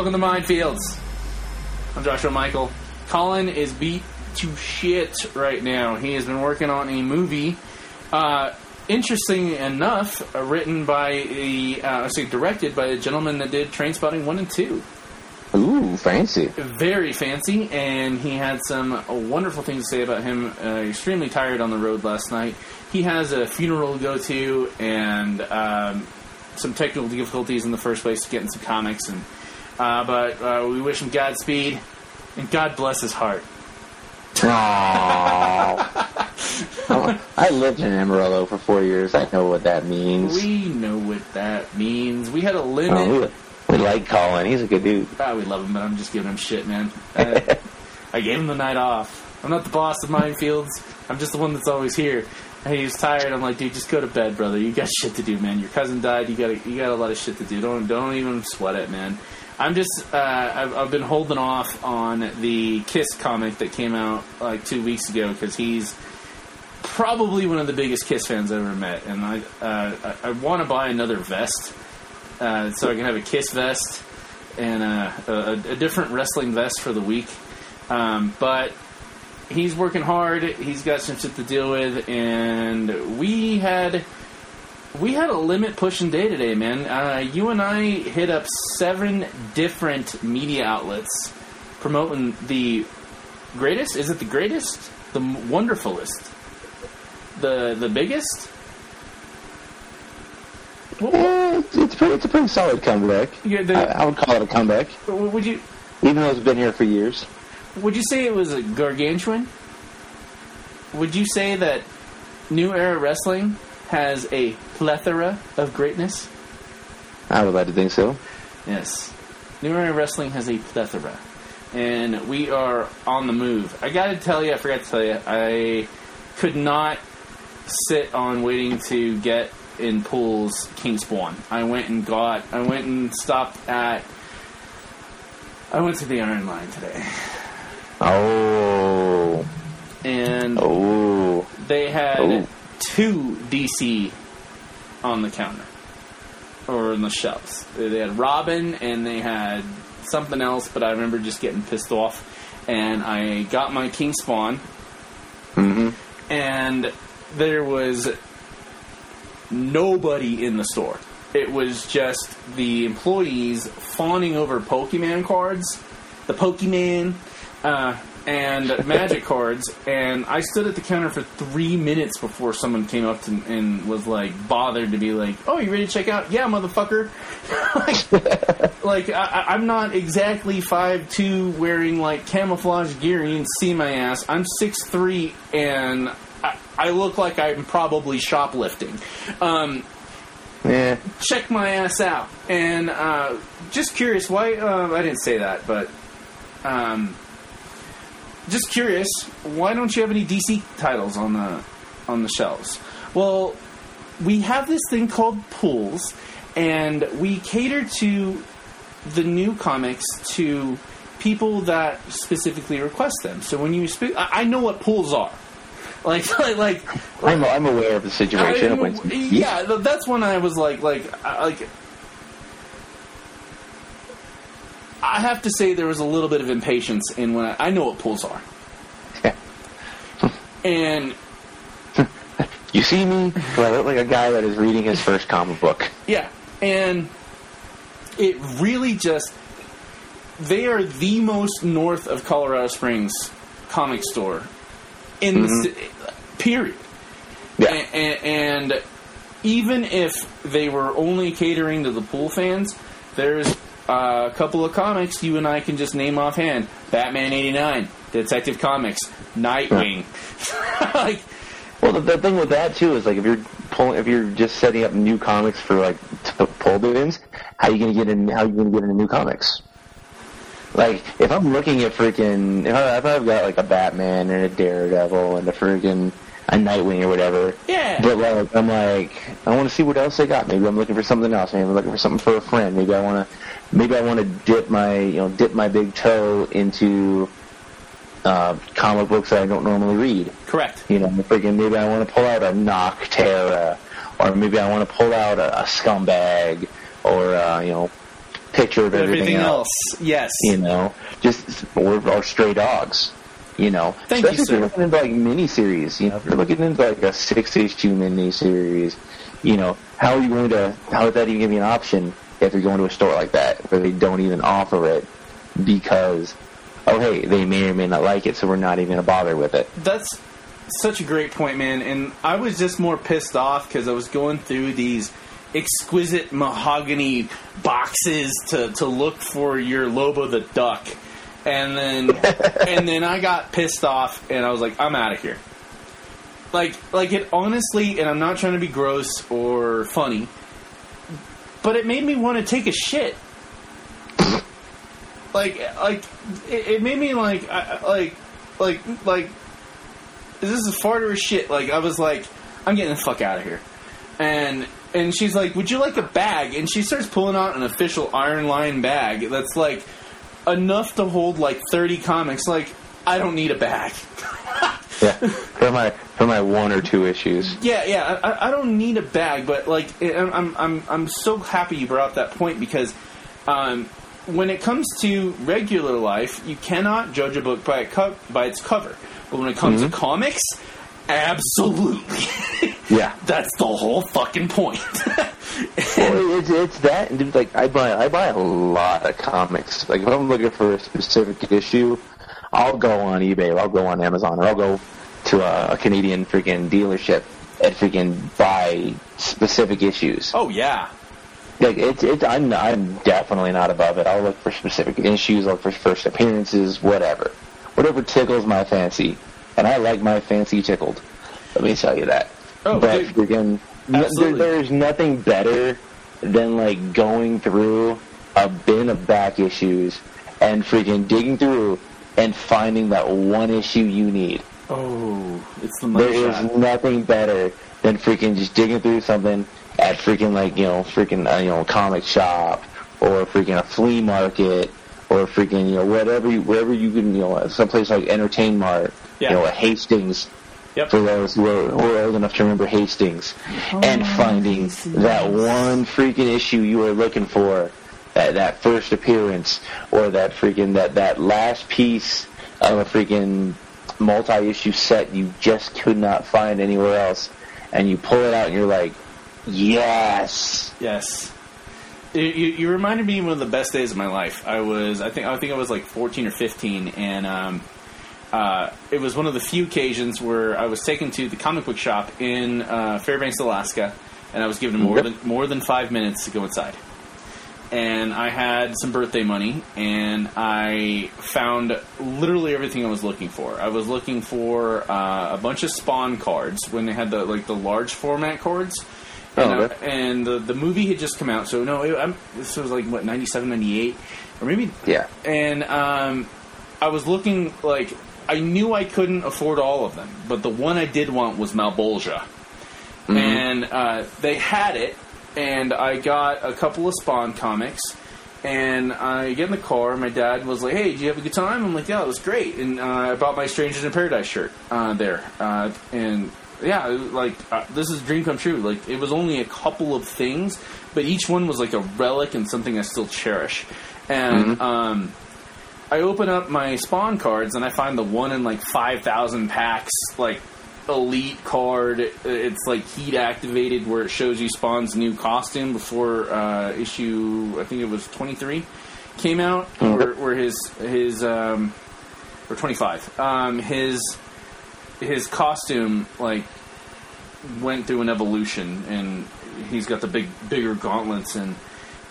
Welcome to Mindfields. I'm Joshua Michael. Colin is beat to shit right now. He has been working on a movie. Uh, interesting enough, uh, written by a, uh, I say directed by the gentleman that did Trainspotting 1 and 2. Ooh, fancy. Very fancy, and he had some wonderful things to say about him. Uh, extremely tired on the road last night. He has a funeral to go to, and um, some technical difficulties in the first place getting some comics. And uh, but uh, we wish him Godspeed, and God bless his heart. Aww. I lived in Amarillo for four years. I know what that means. We know what that means. We had a Oh, limit. we, we like Colin. He's a good dude. Ah, we love him, but I'm just giving him shit, man. Uh, I gave him the night off. I'm not the boss of Mindfields. I'm just the one that's always here. And he's tired. I'm like, dude, just go to bed, brother. You got shit to do, man. Your cousin died. You got you got a lot of shit to do. Don't don't even sweat it, man. I'm just uh, I've, I've been holding off on the Kiss comic that came out like two weeks ago because he's probably one of the biggest Kiss fans I've ever met, and I uh, I, I want to buy another vest uh, so I can have a Kiss vest and uh, a, a different wrestling vest for the week. Um, but he's working hard. He's got some shit to deal with, and we had we had a limit pushing day today, man. Uh, you and I hit up seven different media outlets promoting the greatest. Is it the greatest? The wonderfulest? The the biggest? It's, it's, pretty, it's a pretty solid comeback. Yeah, the- I, I would call it a comeback, would you even though it's been here for years. would you say it was a gargantuan? Would you say that New Era Wrestling has a plethora of greatness? I would like to think so. Yes. New Era Wrestling has a plethora. And we are on the move. I gotta tell you, I forgot to tell you, I could not sit on waiting to get in Pool's King Spawn. I went and got, I went and stopped at, I went to the Iron Line today. Oh, And oh, they had Oh. Two DC on the counter or on the shelves. They had Robin and they had something else, but I remember just getting pissed off. And I got my King Spawn, hmm and there was nobody in the store. It was just the employees fawning over Pokemon cards, the Pokemon, uh, and Magic cards. And I stood at the counter for three minutes before someone came up to, and was like bothered to be like, "Oh, you ready to check out? Yeah, motherfucker." like, like I, I'm not exactly five two, wearing like camouflage gear. You can see my ass. I'm six three, and I, I look like I'm probably shoplifting. Um, yeah. check my ass out. And uh, just curious, why? Uh, I didn't say that, but um, just curious, why don't you have any DC titles on the on the shelves? Well, we have this thing called pools, and we cater to the new comics to people that specifically request them. So when you speak, I I know what pools are. Like, like, like I'm, I'm aware of the situation. I- When- yeah, that's when I was like, like, like. I have to say there was a little bit of impatience in when I, I know what pools are, and You see me? Do I look like a guy that is reading his first comic book? yeah, and it really just they are the most north of Colorado Springs comic store in the mm-hmm. ci- period. Yeah. A- a- and even if they were only catering to the pool fans, there's Uh, a couple of comics you and I can just name offhand: Batman '89, Detective Comics, Nightwing. like, Well, the, the thing with that too is like if you're pulling, if you're just setting up new comics for like to pull bins, how are you gonna get in? How are you gonna get into new comics? Like if I'm looking at freaking, if, I, if I've got like a Batman and a Daredevil and a freaking a Nightwing or whatever, Yeah. But like I'm like, I want to see what else they got. Maybe I'm looking for something else. Maybe I'm looking for something for a friend. Maybe I want to, maybe I want to dip my, you know, dip my big toe into uh, comic books that I don't normally read. correct. You know, freaking maybe I want to pull out a Nocterra, or maybe I want to pull out a, a scumbag, or uh, you know, picture of everything, Everything else. else, yes. You know, just or, or stray dogs. You know, Thank you, especially if sir. you're looking into like miniseries. You know, if you're looking into like a six issue miniseries, you know, how are you going to? How is that even gonna be an option if you're going to a store like that where they don't even offer it because, oh hey, they may or may not like it, so we're not even gonna bother with it. That's such a great point, man. And I was just more pissed off because I was going through these exquisite mahogany boxes to, to look for your Lobo the duck, and then and then I got pissed off and I was like, I'm out of here. Like like it honestly, and I'm not trying to be gross or funny, but it made me want to take a shit. Like like it, it made me like I- like like like is this a fart or a shit? Like I was like, I'm getting the fuck out of here. And and she's like, Would you like a bag? And she starts pulling out an official Iron Line bag that's like enough to hold like thirty comics. Like, I don't need a bag. Yeah, for my for my one or two issues. Yeah, yeah. I, I don't need a bag, but like, I'm, I'm, I'm, I'm so happy you brought up that point because um, when it comes to regular life, you cannot judge a book by co- by its cover. But when it comes to comics, absolutely. Yeah. That's the whole fucking point. Well, it's, it's that, and dude, like I buy I buy a lot of comics. Like if I'm looking for a specific issue, I'll go on eBay, or I'll go on Amazon, or I'll go to a, a Canadian freaking dealership and freaking buy specific issues. oh yeah, Like it's it's I'm I'm definitely not above it. I'll look for specific issues, I'll look for first appearances, whatever, whatever tickles my fancy, and I like my fancy tickled. Let me tell you that. Oh, but dude. freaking, there, there's nothing better than like going through a bin of back issues and freaking digging through and finding that one issue you need. oh, it's the money There is shot. nothing better than freaking just digging through something at freaking like you know freaking uh, you know comic shop or freaking a flea market or freaking you know whatever you wherever you can you know someplace like Entertain Mart Yeah. you know a Hastings Yep. for those who are, who are old enough to remember Hastings and finding that one freaking issue you were looking for that that first appearance or that freaking that that last piece of a freaking multi-issue set you just could not find anywhere else and you pull it out and you're like yes Yes. You, you, you reminded me of one of the best days of my life. I was, I think, I think I was like 14 or 15, and um, uh, it was one of the few occasions where I was taken to the comic book shop in uh, Fairbanks, Alaska, and I was given more Yep. than more than five minutes to go inside. And I had some birthday money, and I found literally everything I was looking for. I was looking for uh, a bunch of Spawn cards when they had the like the large format cards. Oh, And, uh, okay. and the the movie had just come out, so no, it, this was like what 97, 98, or maybe yeah and um, I was looking like I knew I couldn't afford all of them, but the one I did want was Malebolgia, and uh, they had it, and I got a couple of Spawn comics. And I get in the car. and My dad was like, "Hey, did you have a good time?" I'm like, "Yeah, it was great." And uh, I bought my Strangers in Paradise shirt uh, there. Uh, and yeah, like uh, this is a dream come true. Like it was only a couple of things, but each one was like a relic and something I still cherish. And um, I open up my spawn cards and I find the one in like five thousand packs, like elite card. It's like heat activated, where it shows you Spawn's new costume before uh, issue. I think it was twenty three came out, where, where his his um, or twenty five. Um, his his costume like went through an evolution, and he's got the big bigger gauntlets and.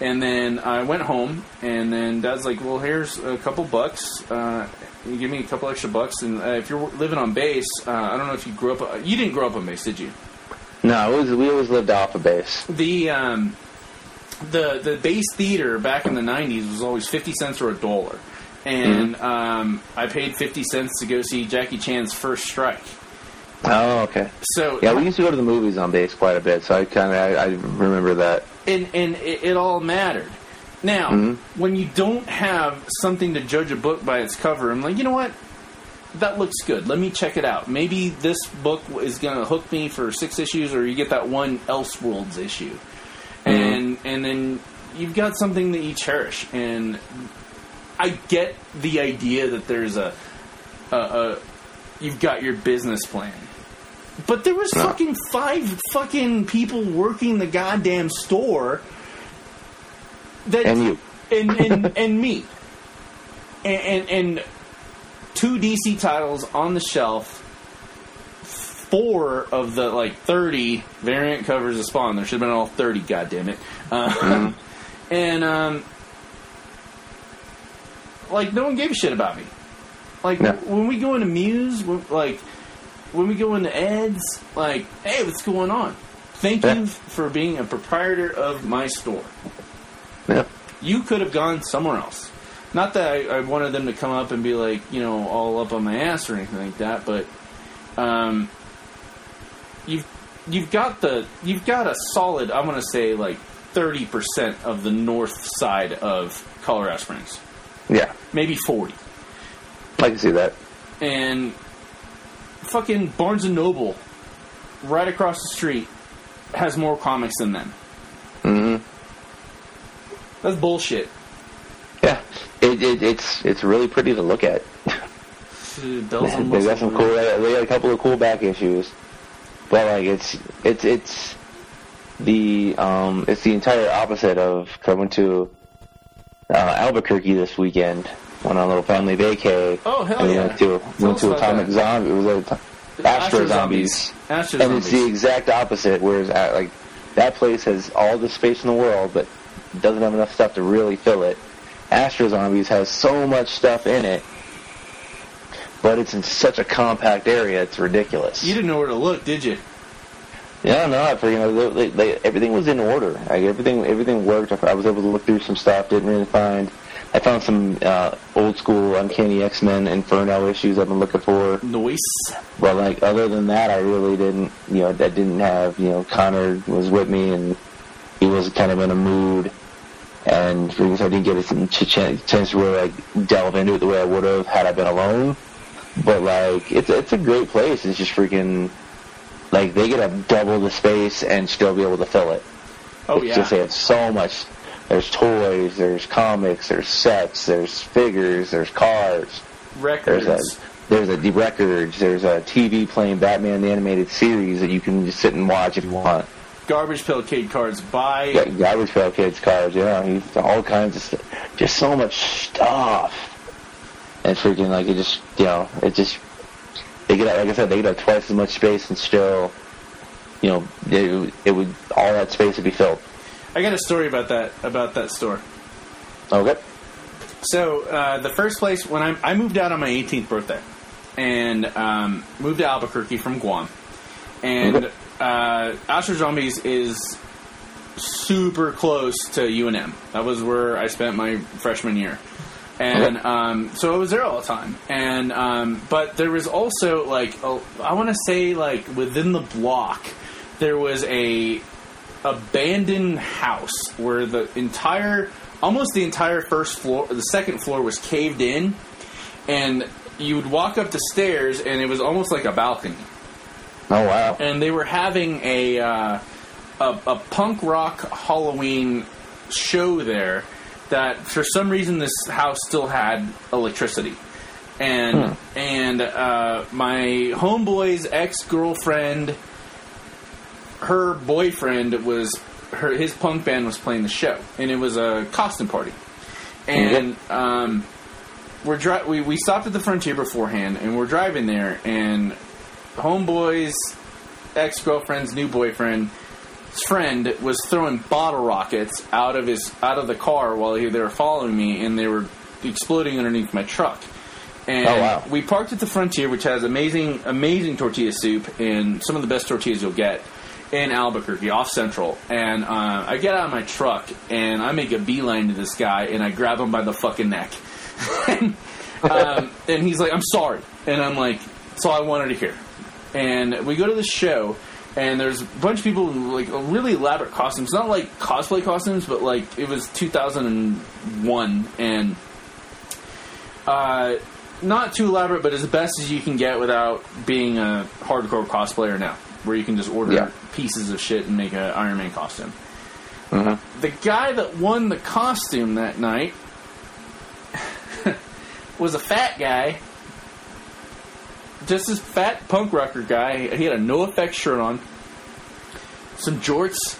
And then I went home, and then Dad's like, "Well, here's a couple bucks. Uh, you give me a couple extra bucks, and uh, if you're living on base, uh, I don't know if you grew up. You didn't grow up on base, did you? no it was, we always lived off of base The um, the the base theater back in the '90s was always fifty cents or a dollar, and um, I paid fifty cents to go see Jackie Chan's First Strike. oh okay So yeah we used to go to the movies on base quite a bit so I kind of I, I remember that and and it, it all mattered. Now, Mhm. when you don't have something to judge a book by its cover, I'm like, you know what? That looks good. Let me check it out. Maybe this book is going to hook me for six issues, or you get that one Elseworlds issue, and and then you've got something that you cherish, and I get the idea that there's a, a, a you've got your business plan. But there was No. fucking five fucking people working the goddamn store. That And you. and and, and me, and, and and two DC titles on the shelf. Four of the like thirty variant covers of Spawn. There should have been all thirty. God damn it! Uh, and um, like no one gave a shit about me. Like No. when we go into Muse, like when we go into ads, like hey, what's going on? Thank Yeah. you for being a proprietor of my store. Yeah. You could have gone somewhere else. Not that I, I wanted them to come up and be like, you know, all up on my ass or anything like that, but um, you've you've got the you've got a solid. I'm going to say like thirty percent of the north side of Colorado Springs, Yeah. maybe forty, I can see that. and fucking Barnes and Noble, right across the street, has more comics than them. hmm That's bullshit. Yeah. It, it, it's it's really pretty to look at. They got some cool. They got a couple of cool back issues, but like it's it's it's the um it's the entire opposite of coming to uh, Albuquerque this weekend. Went on a little family vacay. Oh, hell and we yeah. Went to went to Atomic that. Zombie. It was a Astro Zombies. Astro and it's the exact opposite. Whereas uh, like that place has all the space in the world, but doesn't have enough stuff to really fill it. Astro Zombies has so much stuff in it, but it's in such a compact area. It's ridiculous. You didn't know where to look, did you? Yeah, no, I you know, they, they, everything was in order. Like everything, everything worked. I was able to look through some stuff. Didn't really find. I found some uh, old school Uncanny X Men Inferno issues I've been looking for. Noise. But like other than that, I really didn't. You know, I didn't have. You know, Connor was with me, and he was kind of in a mood, and because I didn't get a ch- ch- chance to really like delve into it the way I would have had I been alone. But like, it's it's a great place. It's just freaking like they get to double the space and still be able to fill it. Oh It's yeah. just they have so much. There's toys, there's comics, there's sets, there's figures, there's cars. Records. There's a there's a the records. There's a TV playing Batman the animated series that you can just sit and watch if you want. Garbage Pail Kid cards. Buy. Yeah, Garbage Pail Kids cards. Yeah, he's all kinds of stuff. Just so much stuff. And freaking like it just you know it just they get like I said they get twice as much space and still you know it, it would all that space would be filled. I got a story about that about that store. Okay. So uh, the first place when I, I moved out on my 18th birthday, and um, moved to Albuquerque from Guam, and Okay. uh, Astro Zombies is super close to UNM. That was where I spent my freshman year. And Okay. um, so I was there all the time, and um, but there was also like a, I want to say like within the block there was a abandoned house where the entire almost the entire first floor the second floor was caved in and you would walk up the stairs and it was almost like a balcony Oh wow. and they were having a uh, a, a punk rock Halloween show there that for some reason this house still had electricity. And and uh, my homeboy's ex girlfriend, her boyfriend was her his punk band was playing the show, and it was a costume party. And um, we're dri- we we stopped at the frontier beforehand, and we're driving there, and homeboy's ex girlfriend's new boyfriend friend was throwing bottle rockets out of his out of the car while he, they were following me, and they were exploding underneath my truck. And Oh, wow. we parked at the Frontier, which has amazing, amazing tortilla soup and some of the best tortillas you'll get in Albuquerque, off Central. And uh, I get out of my truck and I make a beeline to this guy, and I grab him by the fucking neck. and, um, and he's like, "I'm sorry," and I'm like, "That's all I wanted to hear." And we go to the show, and there's a bunch of people in like really elaborate costumes, not like cosplay costumes, but like it was 2001, and uh, not too elaborate, but as best as you can get without being a hardcore cosplayer now, where you can just order Yeah. pieces of shit and make an Iron Man costume. Mm-hmm. The guy that won the costume that night was a fat guy. Just this fat punk rocker guy. He had a no effect shirt on, some jorts,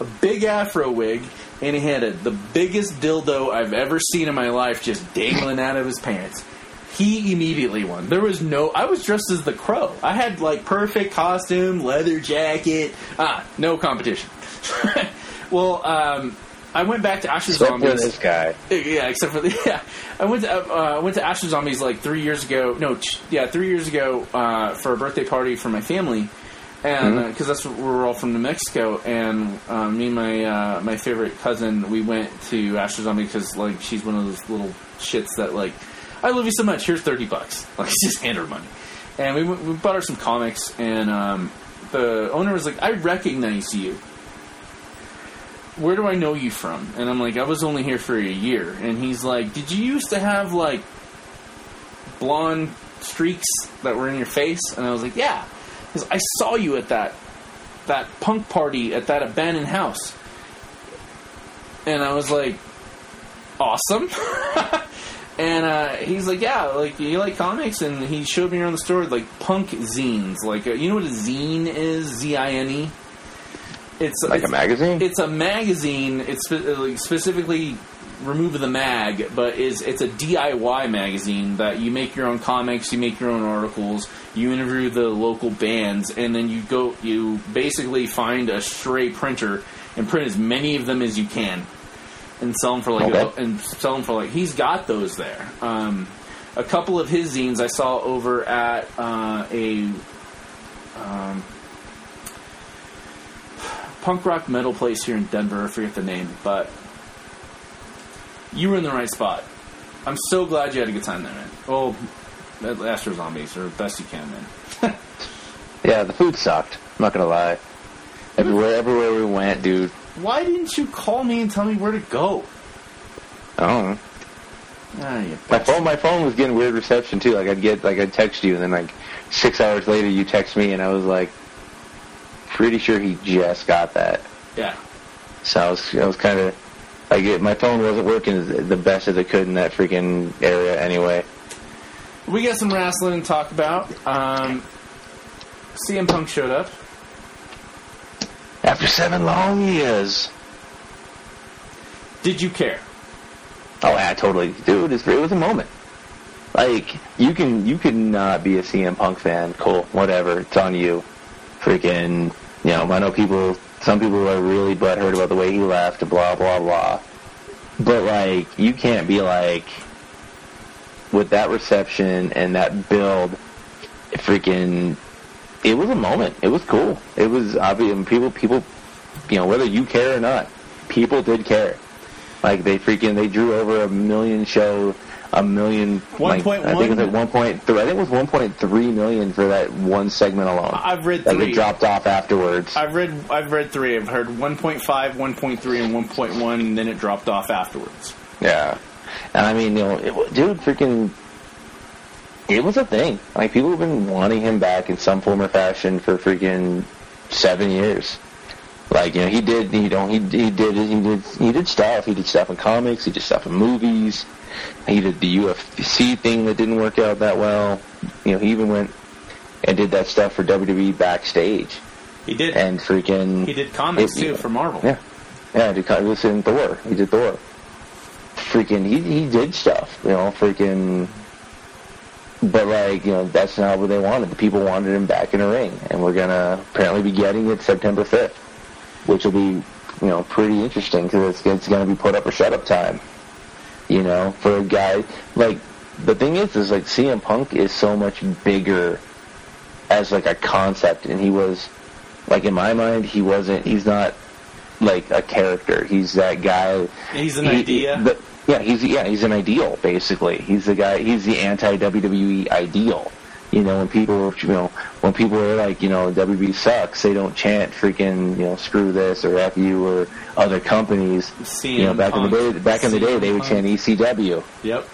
a big afro wig, and he had a, the biggest dildo I've ever seen in my life just dangling out of his pants. He immediately won. There was no. I was dressed as the crow. I had like perfect costume, leather jacket. Ah, no competition. well, um, I went back to Astro Except for Zombies. this guy. Yeah, except for the yeah. I went to uh, I went to Astro Zombies like three years ago. No, ch- yeah, three years ago uh, for a birthday party for my family, and because that's where we're all from New Mexico. And uh, me and my uh, my favorite cousin, we went to Astro Zombie because like she's one of those little shits that like I love you so much. Here's thirty bucks. Like just hand her money. And we we bought her some comics, and um, the owner was like, "I recognize you." where do I know you from? And I'm like, I was only here for a year. And he's like, Did you used to have like blonde streaks that were in your face? And I was like, Yeah. Because I saw you at that that punk party at that abandoned house. And I was like, Awesome. and uh, he's like, Yeah, like you like comics? And he showed me around the store like punk zines. Like, uh, you know what a zine is? Z I N E. It's Like it's, a magazine? it's a magazine. It's uh, like specifically remove the mag, but is it's a DIY magazine that you make your own comics, you make your own articles, you interview the local bands, and then you go you basically find a stray printer and print as many of them as you can, and sell them for like Okay. and sell them for like he's got those there. Um, a couple of his zines I saw over at uh, a. Um, punk rock metal place here in Denver. I forget the name, but you were in the right spot. I'm so glad you had a good time there, man. Oh, Astro Zombies, or best you can, man. Yeah, the food sucked. I'm not gonna lie. Everywhere, everywhere we went, dude. Why didn't you call me and tell me where to go? I don't know. Ah, My phone, my phone was getting weird reception too. Like I'd get, like I'd text you, and then like six hours later, you text me, and I was like, pretty sure he just got that. Yeah. So I was, I was kind of like, it, my phone wasn't working as, the best as it could in that freaking area anyway. We got some wrestling to talk about. Um, CM Punk showed up. After seven long years. Did you care? Oh yeah, totally, dude. It's, it was a moment. Like you can you can not be a CM Punk fan. Cool, whatever. It's on you. Freaking, you know. I know people. Some people are really butthurt about the way he left. Blah blah blah. But like, you can't be like, with that reception and that build, freaking. It was a moment. It was cool. It was obvious. and People, people, you know, whether you care or not, people did care. Like they freaking they drew over a million show, a million. like, I think it was 1.1? like one point three. I think it was one point three million for that one segment alone. I've read like three. it dropped off afterwards. I've read I've read three. I've heard 1.5, 1.3, and 1.1, and then it dropped off afterwards. Yeah, and I mean, you know, it, dude, freaking, it was a thing. Like people have been wanting him back in some form or fashion for freaking seven years. Like you know, he did, you know, he he did he did he did stuff. He did stuff in comics. He did stuff in movies. He did the UFC thing that didn't work out that well. You know, he even went and did that stuff for WWE backstage He did. and freaking he did comics it- too for Marvel. yeah, yeah. He did, he was in Thor. He did Thor. Freaking, he he did stuff. You know, freaking. But like, you know, that's not what they wanted. The people wanted him back in the ring, and we're gonna apparently be getting it September fifth, which will be, you know, pretty interesting because it's it's gonna be put up or shut up time. You know, for a guy like the thing is, is like CM Punk is so much bigger as like a concept, and he was like in my mind, he wasn't. He's not like a character. He's that guy. He's an he- idea. but- yeah, he's yeah, he's an ideal basically. He's the guy. He's the anti WWE ideal. You know, when people, you know, when people are like, you know, WWE sucks, they don't chant freaking, you know, screw this or F you or other companies. CM you know, back in the day, back in the day, they would chant ECW Yep.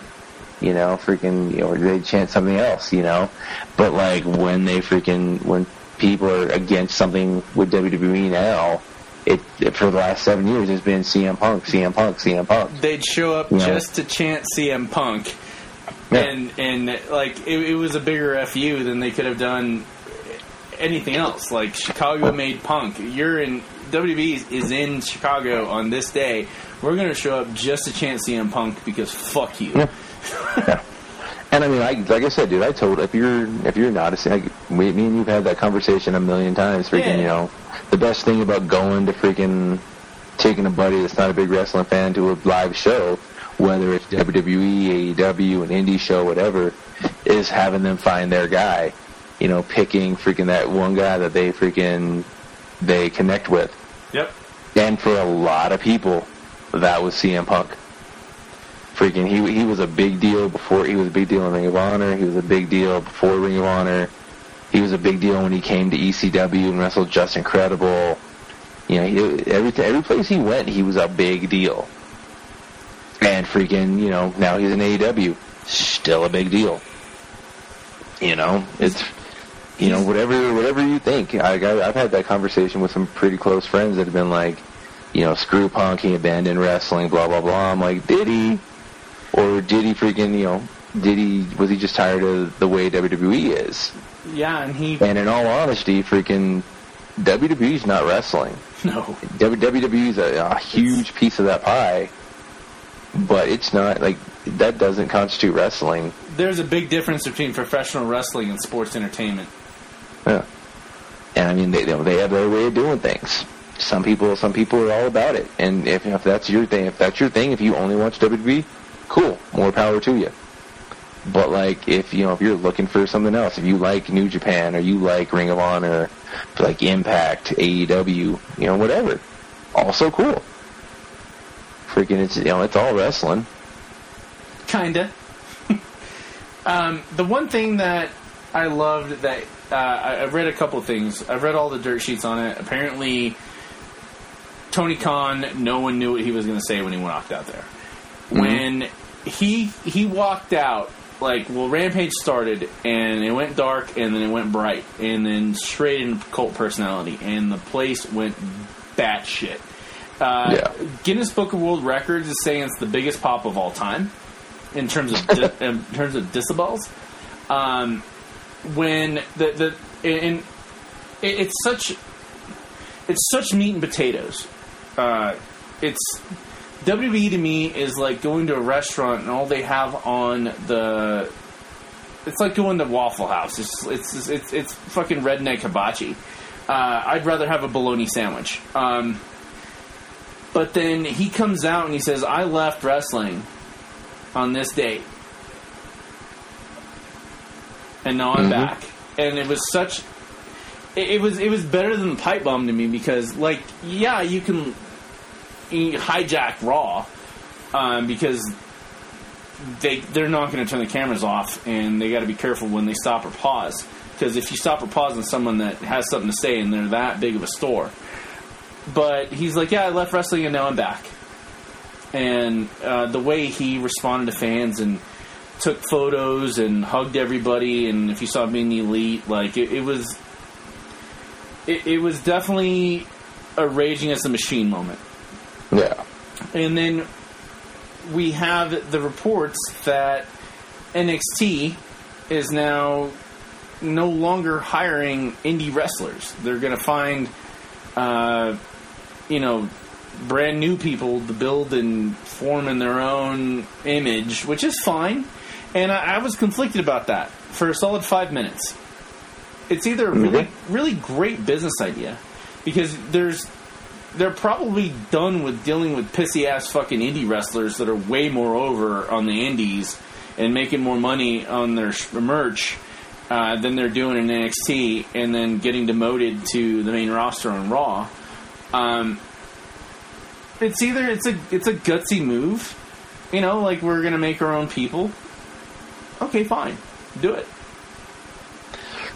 you know, freaking, you know, or they chant something else, you know. But like when they freaking, when people are against something with WWE now, it, for the last seven years has been CM Punk, CM Punk, CM Punk. They'd show up Yeah. just to chant CM Punk, Yeah. and and like it, it was a bigger fu than they could have done anything else. Like Chicago made Punk. You're in WB is in Chicago on this day. We're gonna show up just to chant CM Punk because fuck you. Yeah. yeah. And I mean, like, like I said, dude, I told if you're if you're not a like, we, me and you've had that conversation a million times. Freaking, Yeah. you know, the best thing about going to freaking taking a buddy that's not a big wrestling fan to a live show, whether it's WWE, AEW, an indie show, whatever, is having them find their guy. You know, picking freaking that one guy that they freaking they connect with. Yep. And for a lot of people, that was CM Punk. Freaking, he he was a big deal before he was a big deal in Ring of Honor. He was a big deal before Ring of Honor. He was a big deal when he came to ECW and wrestled Justin Credible. You know, he, every every place he went, he was a big deal. And freaking, you know, now he's in AEW, still a big deal. You know, it's you know whatever whatever you think. I, I I've had that conversation with some pretty close friends that have been like, you know, screw punk, he abandoned wrestling, blah blah blah. I'm like, did he, or did he freaking you know, did he was he just tired of the way WWE is? Yeah, and he And in all honesty, freaking WWE's not wrestling. no. WWE's a, a huge piece of that pie, but it's not like that doesn't constitute wrestling. There's a big difference between professional wrestling and sports entertainment. Yeah. And I mean, they they they have their way of doing things. Some people, some people are all about it. And if, if that's your thing, if that's your thing, if you only watch WWE, cool, more power to you. But like, if you know, if you're looking for something else, if you like New Japan or you like Ring of Honor, like Impact, AEW, you know, whatever, also cool. Freaking, it's you know, it's all wrestling. Kinda. um, the one thing that I loved that uh, I've read a couple things. I've read all the dirt sheets on it. Apparently, Tony Khan, no one knew what he was going to say when he walked out there. When he he walked out, like well, Rampage started and it went dark and then it went bright and then straight into cult personality and the place went batshit. Uh, Yeah. Guinness Book of World Records is saying it's the biggest pop of all time in terms of de- in terms of decibels. Um, when the the and it, it's such it's such meat and potatoes. Uh, it's WWE to me is like going to a restaurant and all they have on the. It's like going to Waffle House. It's it's it's it's fucking redneck hibachi. Uh, I'd rather have a bologna sandwich. Um, but then he comes out and he says, "I left wrestling on this date, and now I'm Mhm. back." And it was such. It, it was it was better than the pipe bomb to me because, like, yeah, you can hijack Raw um, because they they're not going to turn the cameras off, and they got to be careful when they stop or pause. Because if you stop or pause on someone that has something to say and they're that big of a store, but he's like, yeah, I left wrestling and now I'm back. And uh, the way he responded to fans and took photos and hugged everybody, and if you saw me in the elite, like it, it was, it, it was definitely a raging as a machine moment. Yeah. And then we have the reports that NXT is now no longer hiring indie wrestlers. They're going to find, uh, you know, brand new people to build and form in their own image, which is fine. And I, I was conflicted about that for a solid five minutes. It's either a really, really great business idea because there's they're probably done with dealing with pissy ass fucking indie wrestlers that are way more over on the indies and making more money on their merch uh, than they're doing in NXT, and then getting demoted to the main roster on Raw. Um, it's either it's a it's a gutsy move, you know, like we're gonna make our own people. Okay, fine, do it.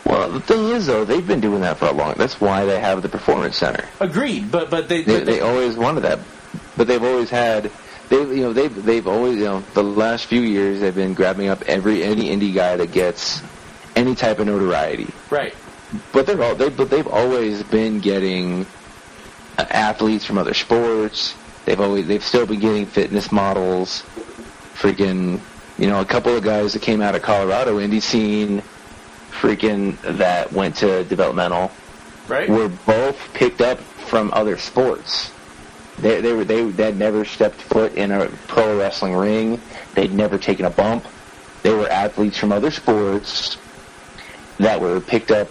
Well, the thing is, though, they've been doing that for a long. That's why they have the performance center. Agreed, but but they, They, but they always wanted that, but they've always had. They, you know, they've they've always, you know, the last few years they've been grabbing up every any indie guy that gets any type of notoriety. right. But they're all they, but they've always been getting athletes from other sports. They've always they've still been getting fitness models. Freaking, you know, a couple of guys that came out of Colorado indie scene, freaking that went to developmental, right? were both picked up from other sports. They they were they they'd never stepped foot in a pro wrestling ring. They'd never taken a bump. They were athletes from other sports that were picked up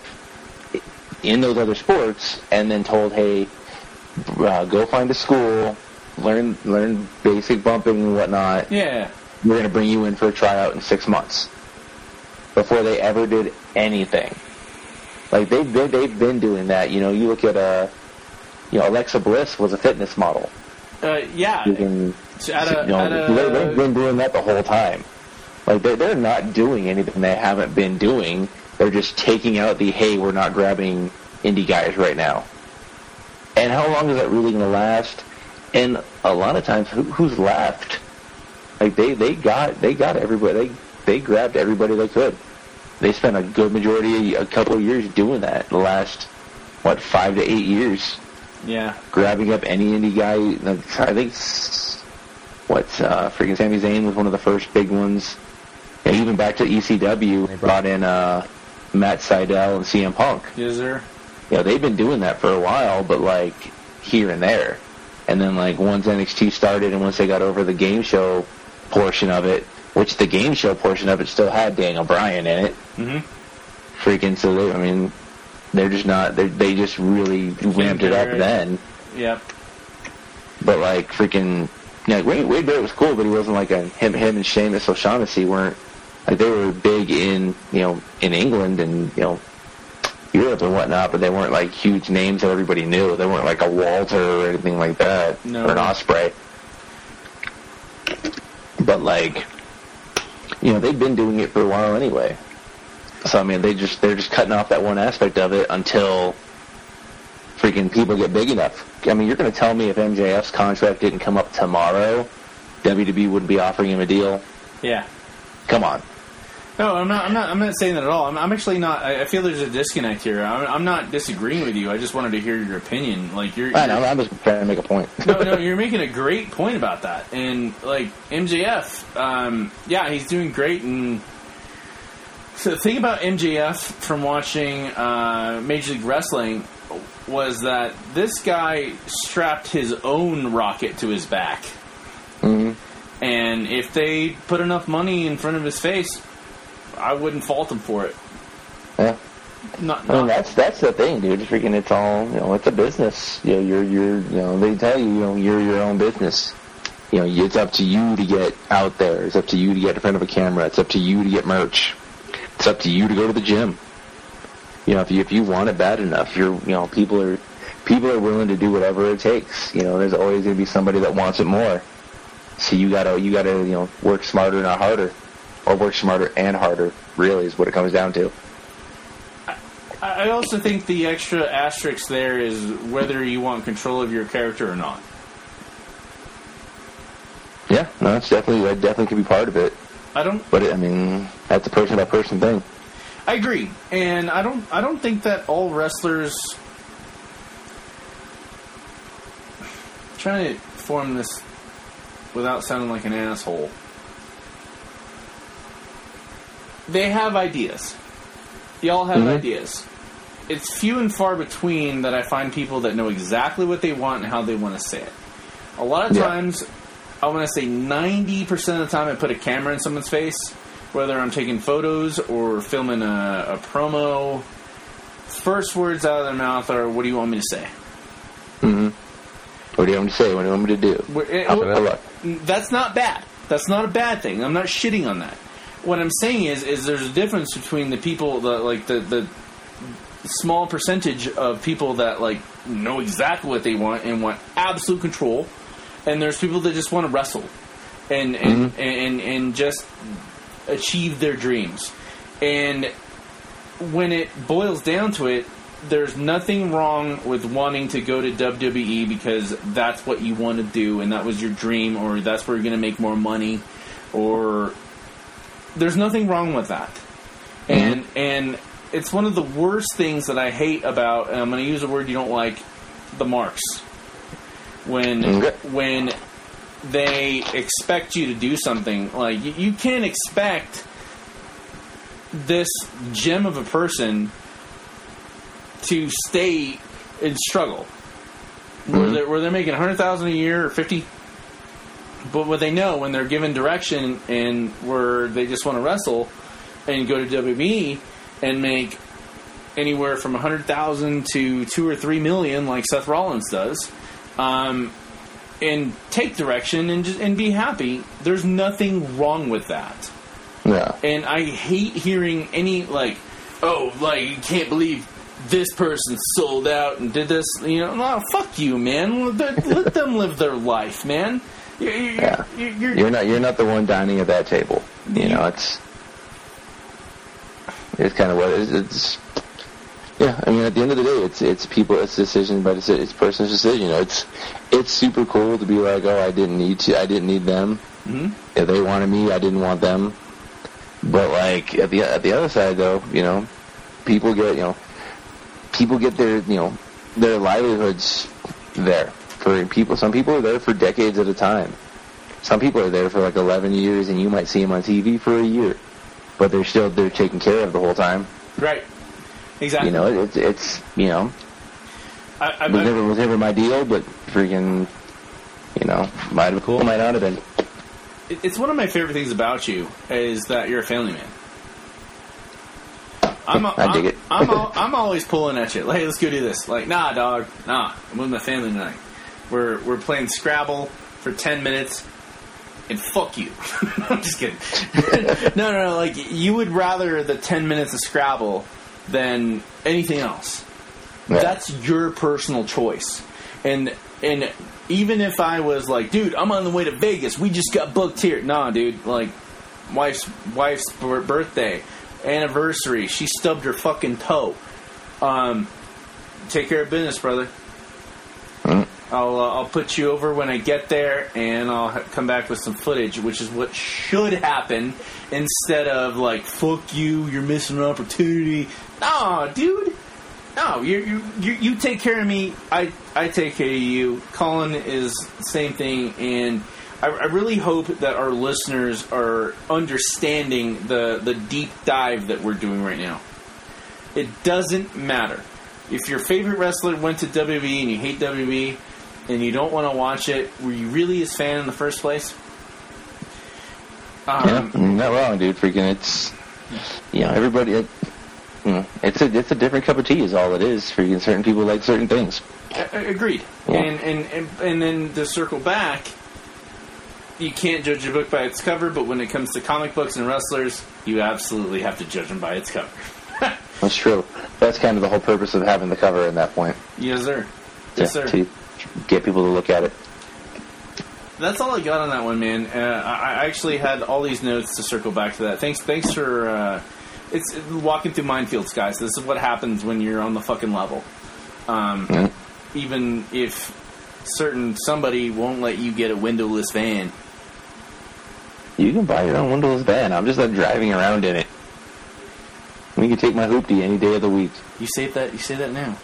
in those other sports and then told, "Hey, uh, go find a school, learn learn basic bumping and whatnot. yeah. We're going to bring you in for a tryout in six months." Before they ever did anything, like they've been, they've been doing that. You know, you look at uh, you know, Alexa Bliss was a fitness model. Uh, yeah. Can, At a, you know, at a, they, they've been doing that the whole time. Like they're, they're not doing anything they haven't been doing. They're just taking out the hey, we're not grabbing indie guys right now. And how long is that really going to last? And a lot of times, who, who's left? Like they, they got they got everybody. They they grabbed everybody they could. They spent a good majority, a couple of years doing that. The last what five to eight years yeah. grabbing up any indie guy. I think what uh, freaking Sami Zayn was one of the first big ones. Yeah, even back to ECW, they brought in uh, Matt Sydal and CM Punk. Yes, sir. You know, they've been doing that for a while, but like here and there. And then like once NXT started and once they got over the game show portion of it, which the game show portion of it still had Daniel Bryan in it. Mm-hmm. Freaking they, I mean, they're just not. They they just really ramped it up then. Yep. But like freaking, yeah, Wade, Wade Barrett was cool, but he wasn't like a him. Him and Sheamus O'Shaughnessy weren't like they were big in you know in England and you know Europe and whatnot, but they weren't like huge names that everybody knew. They weren't like a Walter or anything like that No. or an Ospreay. But like, you know, they've been doing it for a while anyway. So I mean, they just they're just cutting off that one aspect of it until freaking people get big enough. I mean, you're going to tell me if MJF's contract didn't come up tomorrow, WWE wouldn't be offering him a deal? Yeah. Come on. No, I'm not. I'm not. I'm not saying that at all. I'm, I'm actually not. I I feel there's a disconnect here. I'm, I'm not disagreeing with you. I just wanted to hear your opinion. Like you're. I know. I'm just trying to make a point. no, no, you're making a great point about that. And like MJF, um, yeah, he's doing great. And so the thing about MJF from watching uh, Major League Wrestling was that this guy strapped his own rocket to his back. Mm-hmm. And if they put enough money in front of his face, I wouldn't fault him for it. Yeah. Not, I mean, that's that's the thing, dude. Freaking, it's all you know. It's a business. You know, you're you're you know. They tell you, you know, you're your own business. You know, it's up to you to get out there. It's up to you to get in front of a camera. It's up to you to get merch. It's up to you to go to the gym. You know, if you if you want it bad enough, you're you know people are people are willing to do whatever it takes. You know, there's always going to be somebody that wants it more. So you gotta you gotta you know work smarter, not harder, or work smarter and harder. Really, is what it comes down to. I also think the extra asterisk there is whether you want control of your character or not. Yeah, no, that's definitely that definitely could be part of it. I don't. But it, I mean, that's a person by person thing. I agree, and I don't. I don't think that all wrestlers. trying to form this without sounding like an asshole. They have ideas. Y'all have Mhm. ideas. It's few and far between that I find people that know exactly what they want and how they want to say it. A lot of Yeah. times, I want to say 90% of the time I put a camera in someone's face, whether I'm taking photos or filming a, a promo. First words out of their mouth are, What do you want me to say? hmm What do you want me to say? What do you want me to do? It- about look? that's not bad. That's not a bad thing. I'm not shitting on that. What I'm saying is, is there's a difference between the people, the like the the small percentage of people that like know exactly what they want and want absolute control, and there's people that just want to wrestle and mm-hmm. and, and and just achieve their dreams. And when it boils down to it, there's nothing wrong with wanting to go to WWE because that's what you want to do and that was your dream or that's where you're going to make more money or there's nothing wrong with that. And and it's one of the worst things that I hate about and I'm going to use a word you don't like the marks. when Okay. when they expect you to do something like you, you can't expect this gem of a person to stay in struggle where, Mhm. they're, where they're making 100000 a year or 50 but what they know when they're given direction and where they just want to wrestle and go to WWE and make anywhere from 100,000 to 2 or 3 million like Seth Rollins does um, and take direction and just and be happy there's nothing wrong with that Yeah. and I hate hearing any like, oh, like you can't believe this person sold out and did this. You know, no, fuck you, man. Let, let them live their life, man. You're, you're, Yeah. you're, you're, not you're not the one dining at that table. You know, it's it's kind of what it is. It's yeah. I mean, at the end of the day, it's it's people. It's decision by decision. It's person's decision. You know, it's it's super cool to be like, oh, I didn't need to. I didn't need them. Mhm. If they wanted me, I didn't want them. But like at the at the other side, though, you know, people get you know, people get their you know their livelihoods there. For people, some people are there for decades at a time. Some people are there for like 11 years, and you might see them on TV for a year, but they're still they're taken care of the whole time. right. Exactly. You know, it's it's you know I, I, was never was never my deal, but freaking you know might have been cool, might not have been. it's one of my favorite things about you is that you're a family man. I'm, a, I dig I'm, it. I'm, I'm always pulling at you. Like, hey, let's go do this. Like, nah, dog, nah. I'm with my family tonight. We're we're playing Scrabble for ten minutes, and fuck you. I'm just kidding. no, no, no. Like, you would rather the ten minutes of Scrabble than anything else. That's your personal choice. And and even if I was like, dude, I'm on the way to Vegas. We just got booked here. Nah, dude. Like, wife's wife's bir- birthday, anniversary. She stubbed her fucking toe. Um, take care of business, brother. Mm. I'll uh, I'll put you over when I get there, and I'll ha- come back with some footage, which is what should happen instead of like "fuck you, you're missing an opportunity." Nah, dude. No, you you you take care of me. I I take care of you. Colin is the same thing, and I, I really hope that our listeners are understanding the the deep dive that we're doing right now. It doesn't matter if your favorite wrestler went to WWE and you hate WWE and you don't want to watch it. Were you really his fan in the first place? Yeah, Um, you're not wrong, dude. Freaking, it's you know everybody. It, you know, it's a it's a different cup of tea, is all it is. Freaking, certain people like certain things. Agreed. Yeah. And, and and and then to circle back, you can't judge a book by its cover, but when it comes to comic books and wrestlers, you absolutely have to judge them by its cover. That's true. That's kind of the whole purpose of having the cover in that point. yes, sir. Yes, Yeah, sir. To get people to look at it. That's all I got on that one, man. Uh, I actually had all these notes to circle back to that. Thanks, thanks for uh, it's walking through minefields, guys. This is what happens when you're on the fucking level. Um, Yeah. Even if certain somebody won't let you get a windowless van, You can buy your own windowless van. I'm just not driving around in it. You can take my hoopty any day of the week. You say that. You say that now.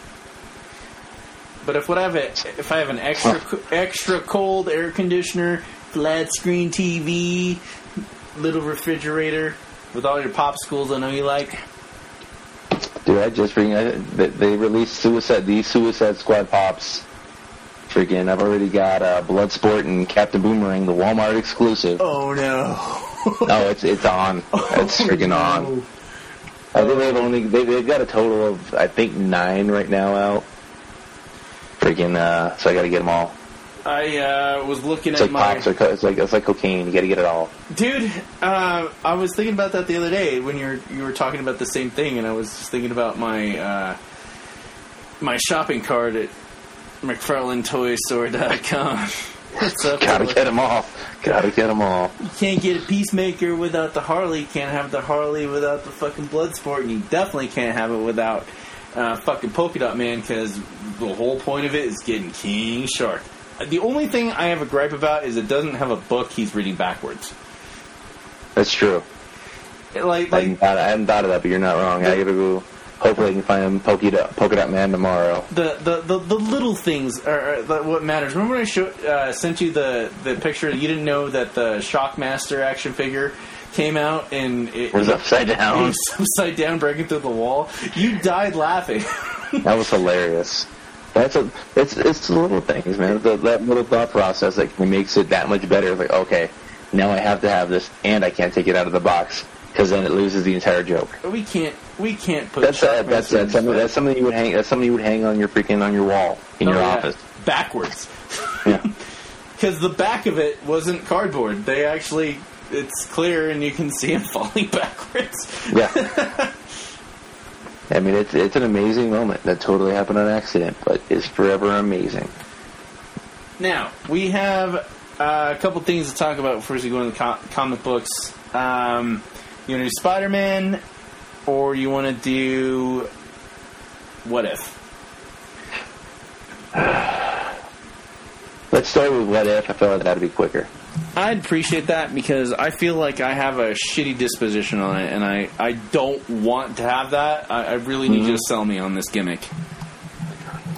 But if what I have, a, if I have an extra extra cold air conditioner, flat screen TV, little refrigerator with all your popsicles, I know you like. Dude, I just freaking they, they released Suicide these Suicide Squad pops. Freaking, I've already got uh, Bloodsport and Captain Boomerang, the Walmart exclusive. Oh no! Oh, it's it's on. It's freaking on. I think they've only they, they've got a total of I think nine right now out. Freaking, uh, so I got to get them all. I uh, was looking It's at like my pops or co- it's like it's like cocaine. You got to get it all. dude. Uh, I was thinking about that the other day when you were you were talking about the same thing, and I was just thinking about my uh, my shopping cart at McFarlaneToyStore.com. What's up? Gotta get them all. Gotta get them all. You can't get a Peacemaker without the Harley. You can't have the Harley without the fucking Bloodsport, and you definitely can't have it without uh, fucking Polka Dot Man because the whole point of it is getting King Shark. The only thing I have a gripe about is it doesn't have a book he's reading backwards. That's true. Like, I hadn't, like thought, I hadn't thought of that, but you're not wrong. I gotta go. hopefully I can find Polka Dot, Polka Dot Man tomorrow. the the, the, the little things are, are the, what matters. Remember when I show, uh, sent you the, the picture? You didn't know that the Shockmaster action figure came out and it Was upside it down. was upside down, breaking through the wall. You died laughing. That was hilarious. That's a it's it's the little things, man. The, that little thought process that makes it that much better. It's like okay, now I have to have this, and I can't take it out of the box because then it loses the entire joke. we can't we can't put That's uh, that's that's something that's something you would hang that's something you would hang on your freaking on your wall in Oh, your yeah. office. backwards. Yeah. because the back of it wasn't cardboard. They actually, it's clear and you can see him falling backwards. Yeah. I mean, it's it's an amazing moment that totally happened on accident, but is forever amazing. Now we have uh, a couple things to talk about before we go into co- comic books. Um, you want to do Spider Man, or you want to do What If? Let's start with what if. I feel like that'd be quicker. I'd appreciate that because I feel like I have a shitty disposition on it, and I, I don't want to have that. I, I really need you to sell me on this gimmick.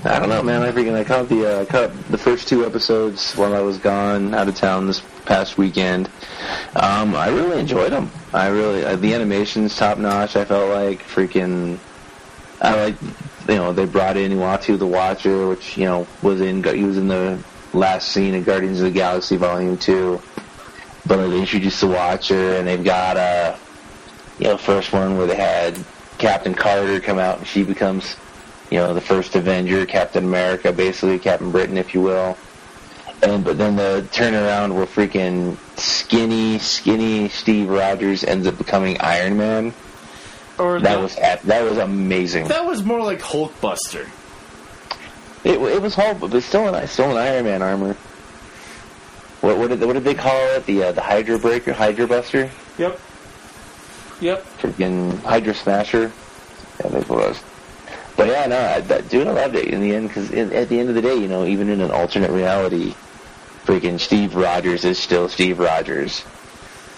I don't know, man. I freaking I caught the uh, caught the first two episodes while I was gone out of town this past weekend. Um, I really enjoyed them. I really uh, the animation's top notch. I felt like freaking. I like you know they brought in Uatu the Watcher, which you know was in he was in the last scene of Guardians of the Galaxy Volume Two. But like, they introduced the Watcher, and they've got a you know first one where they had Captain Carter come out, and she becomes you know, the first Avenger, Captain America, basically Captain Britain, if you will. And but then the turnaround where freaking skinny, skinny Steve Rogers ends up becoming Iron Man. Or That the- was that was amazing. that was more like Hulkbuster. It, it was Hulk, but still an still an Iron Man armor. What what did what did they call it? The uh, the Hydra Breaker, Hydra Buster, Yep. Yep. freaking Hydra Smasher. Yeah, that's what it was. But yeah, no, I, that, dude, I loved it in the end because at the end of the day, you know, even in an alternate reality, freaking Steve Rogers is still Steve Rogers,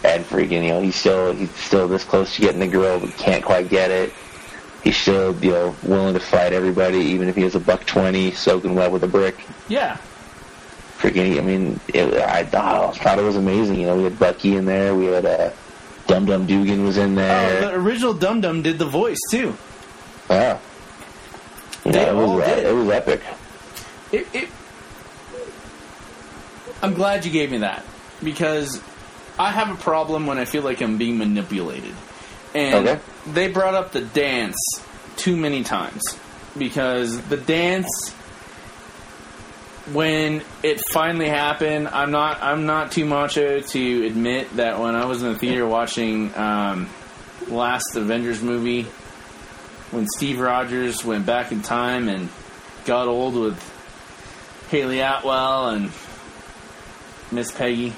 and freaking, you know, he's still he's still this close to getting the girl, but can't quite get it. He's still, you know, willing to fight everybody, even if he has a buck twenty soaking wet with a brick. Yeah. Freaking, I mean, it, I, I thought it was amazing. You know, we had Bucky in there, we had uh, Dum Dum Dugan was in Oh, there. the original Dum Dum did the voice too. Yeah. You They know, it was uh, did. it was epic. It, it, I'm glad you gave me that because I have a problem when I feel like I'm being manipulated, and Okay. They brought up the dance too many times because the dance when it finally happened i'm not i'm not too macho to admit that when i was in the theater watching um, last avengers movie when steve rogers went back in time and got old with hayley atwell and miss peggy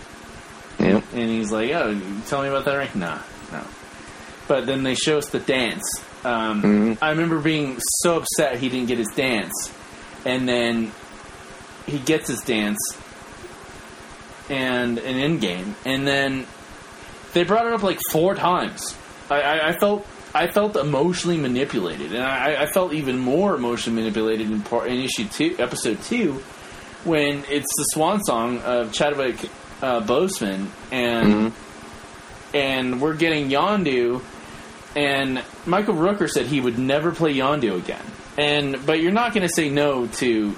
Yep. and he's like, "Oh, tell me about that ring." Nah, no. But then they show us the dance. Um, Mhm. I remember being so upset he didn't get his dance, and then he gets his dance and an end game, and then they brought it up like four times. I, I, I felt I felt emotionally manipulated, and I, I felt even more emotionally manipulated in, part, in issue two, episode two, when it's the swan song of Chadwick uh, Boseman, and and we're getting Yondu, and Michael Rooker said he would never play Yondu again, and but you're not going to say no to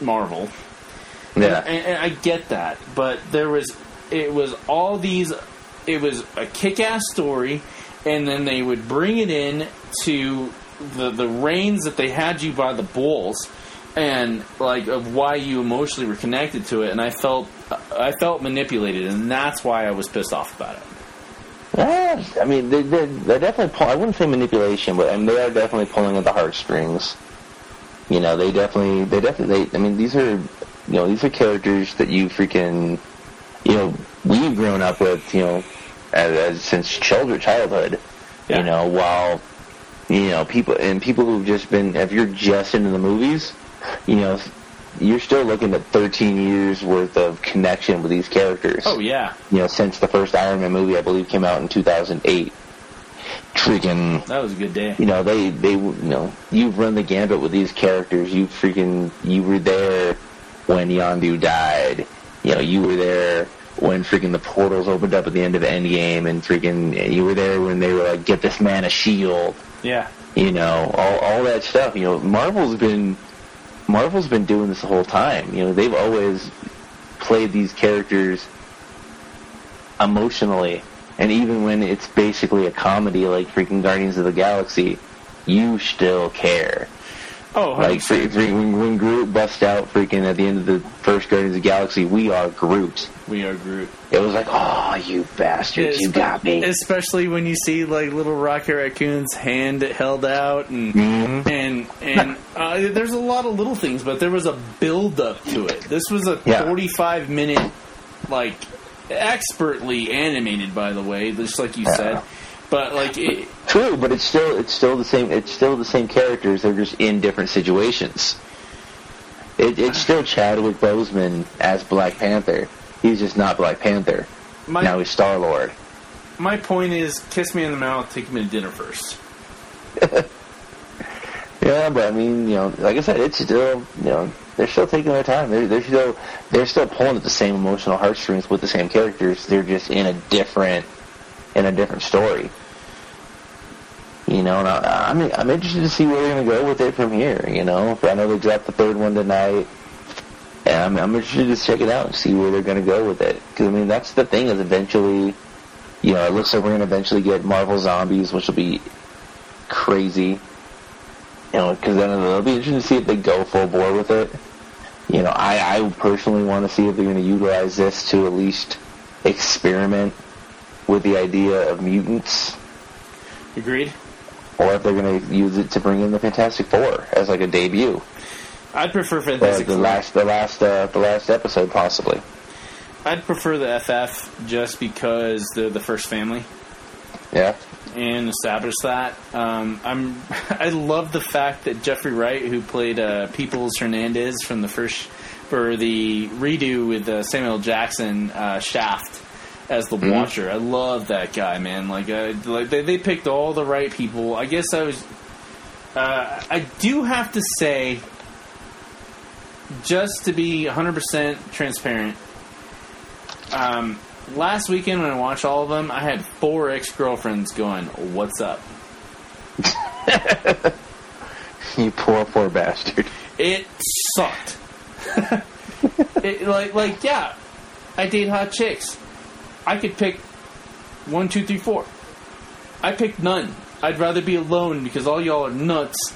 Marvel, Yeah. and, and I get that, but there was it was all these. It was a kick-ass story, and then they would bring it in to the the reins that they had you by the balls, and like of why you emotionally were connected to it. And I felt I felt manipulated, and that's why I was pissed off about it. Yeah, I mean, they, they're, they're definitely. Pull, I wouldn't say manipulation, but I mean, they are definitely pulling at the heartstrings. You know, they definitely, they definitely. They, I mean, these are, you know, these are characters that you freaking, you know, we've grown up with, you know, as, as since children, childhood. Yeah. You know, while, you know, people and people who've just been, if you're just into the movies, you know, you're still looking at 13 years worth of connection with these characters Oh yeah, you know, since the first Iron Man movie, I believe, came out in 2008. freaking That was a good day. you know they they you know you've run the gambit with these characters you freaking you were there when Yondu died you know you were there when freaking the portals opened up at the end of Endgame and freaking you were there when they were like get this man a shield Yeah. you know all all that stuff you know Marvel's been Marvel's been doing this the whole time you know they've always played these characters emotionally and even when it's basically a comedy like freaking Guardians of the Galaxy, you still care. Oh, Like 100%. fre- fre- when, when Groot bust out freaking at the end of the first Guardians of the Galaxy, we are Groot. we are Groot. It was like, oh, you bastards, you got me. Especially when you see like little Rocket Raccoon's hand held out, and Mhm. and and uh, there's a lot of little things, but there was a build up to it. This was a Yeah. 45 minute, like expertly animated, by the way, just like you Yeah. said. But like, it, True, but it's still it's still the same. It's still the same characters. They're just in different situations. It, it's still Chadwick Boseman as Black Panther. He's just not Black Panther. my now he's Star Lord. my point is, kiss me in the mouth, take me to dinner first. Yeah, but I mean, you know, like I said, it's still, you know, they're still taking their time. They're, they're still, they're still pulling at the same emotional heartstrings with the same characters. They're just in a different, in a different story. You know, and I, I'm, I'm interested to see where they're going to go with it from here. You know, I know they dropped the third one tonight, and I'm, I'm interested to check it out and see where they're going to go with it. Because I mean, that's the thing is eventually, you know, it looks like we're going to eventually get Marvel Zombies, which will be crazy you know, because then it'll be interesting to see if they go full bore with it. You know, I, I personally want to see if they're going to utilize this to at least experiment with the idea of mutants, Agreed. Or if they're going to use it to bring in the Fantastic Four as like a debut, I'd prefer Fantastic the Four. last, the last, uh, the last episode possibly. I'd prefer the FF just because they're the first family. Yeah, and establish that. Um, I'm I love the fact that Jeffrey Wright, who played uh, Peoples Hernandez from the first for the redo with uh, Samuel Jackson uh, Shaft as the Mhm. Watcher, I love that guy, man. Like, uh, like they, they picked all the right people. I guess I was. Uh, I do have to say, just to be 100% transparent, um, last weekend when I watched all of them, I had four ex girlfriends going, "What's up?" you poor, poor bastard. It sucked. it, like, like, yeah, I date hot chicks. I could pick one, two, three, four. I picked none. I'd rather be alone because all y'all are nuts,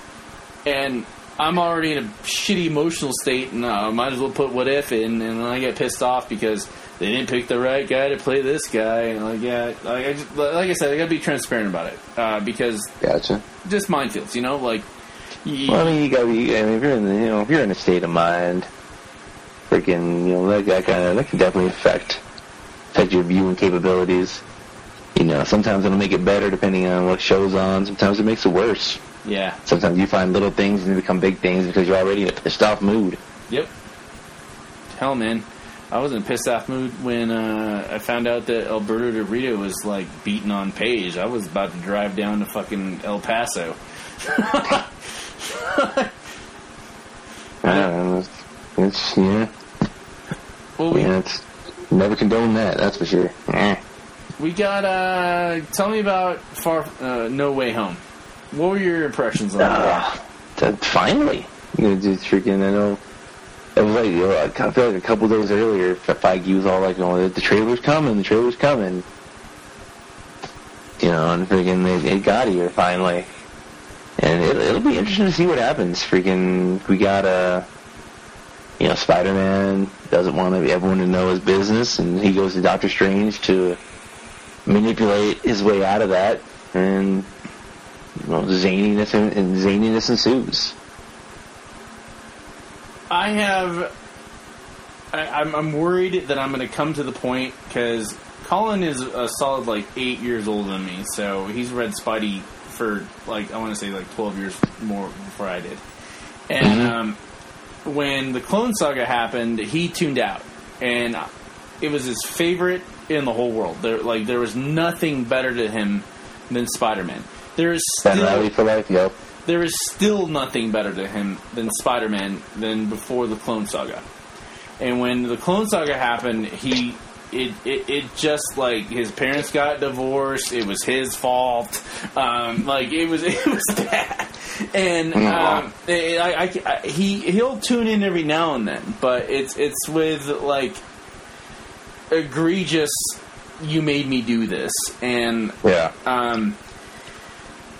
and I'm already in a shitty emotional state, and uh, I might as well put what if in, and then I get pissed off because they didn't pick the right guy to play this guy, and like, yeah, like I, just, like I said, I gotta be transparent about it uh, because Gotcha. just minefields, you know, like. y- Well, I mean, you got to be. I mean, if you're in, the, you know, if you're in a state of mind, freaking, you know, that, that kind of that can definitely affect affect your viewing capabilities. You know, sometimes it'll make it better depending on what show's on. Sometimes it makes it worse. yeah, Sometimes you find little things and they become big things because you're already in a pissed off mood. Yep. Hell, man. I was in a pissed off mood when uh, I found out that Alberto Del Rio was like beating on Paige. I was about to drive down to fucking El Paso. I don't know. It's yeah, Well, we yeah. It's never condone that. That's for sure. Eh. we got. uh Tell me about Far uh, No Way Home. What were your impressions on that? Ah, that finally, you know, just freaking. I know it was like you know, I feel like a couple days earlier, Feige was all like, "Oh, the trailer's coming, the trailer's coming." You know, and freaking, it, it got here finally, and it, it'll be interesting to see what happens. Freaking, we got a. You know, Spider-Man doesn't want everyone to know his business, and he goes to Doctor Strange to manipulate his way out of that, and you know, zaniness and, and zaniness ensues. I have. I, I'm, I'm worried that I'm going to come to the point because Colin is a solid like eight years older than me, so he's read Spidey for like I want to say like 12 years more before I did. And Mhm. um, when the Clone Saga happened, he tuned out, and it was his favorite in the whole world. There, like there was nothing better to him than Spider-Man. There is Ben still Reilly for life, yo. there is still nothing better to him than Spider-Man than before the Clone Saga. And when the Clone Saga happened, he it, it, it just like his parents got divorced. It was his fault. Um, like it was it was bad. And um, I, I, I, he he'll tune in every now and then, but it's it's with like egregious. You made me do this, and Yeah. um,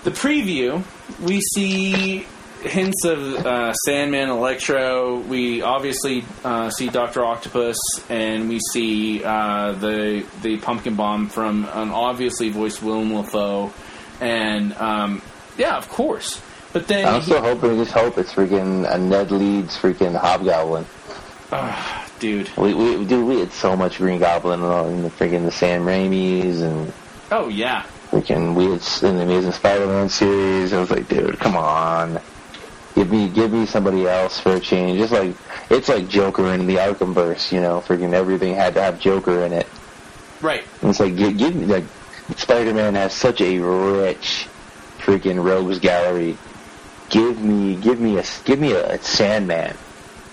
the preview, we see hints of uh, Sandman, Electro. We obviously uh, see Doctor Octopus, and we see uh, the the pumpkin bomb from an obviously voiced Willem Dafoe, and um, yeah, of course. But then, I'm still hoping, just hope it's freaking a Ned Leeds freaking Hobgoblin. Dude, We, we, dude, we had so much Green Goblin in the, freaking the Sam Raimi's and oh yeah, freaking we had in the Amazing Spider-Man series. I was like, dude, come on, give me give me somebody else for a change. It's like it's like Joker in the Arkhamverse, you know, freaking everything had to have Joker in it. right. And it's like give, give me like Spider-Man has such a rich freaking rogues gallery. Give me give me a give me a, Sandman,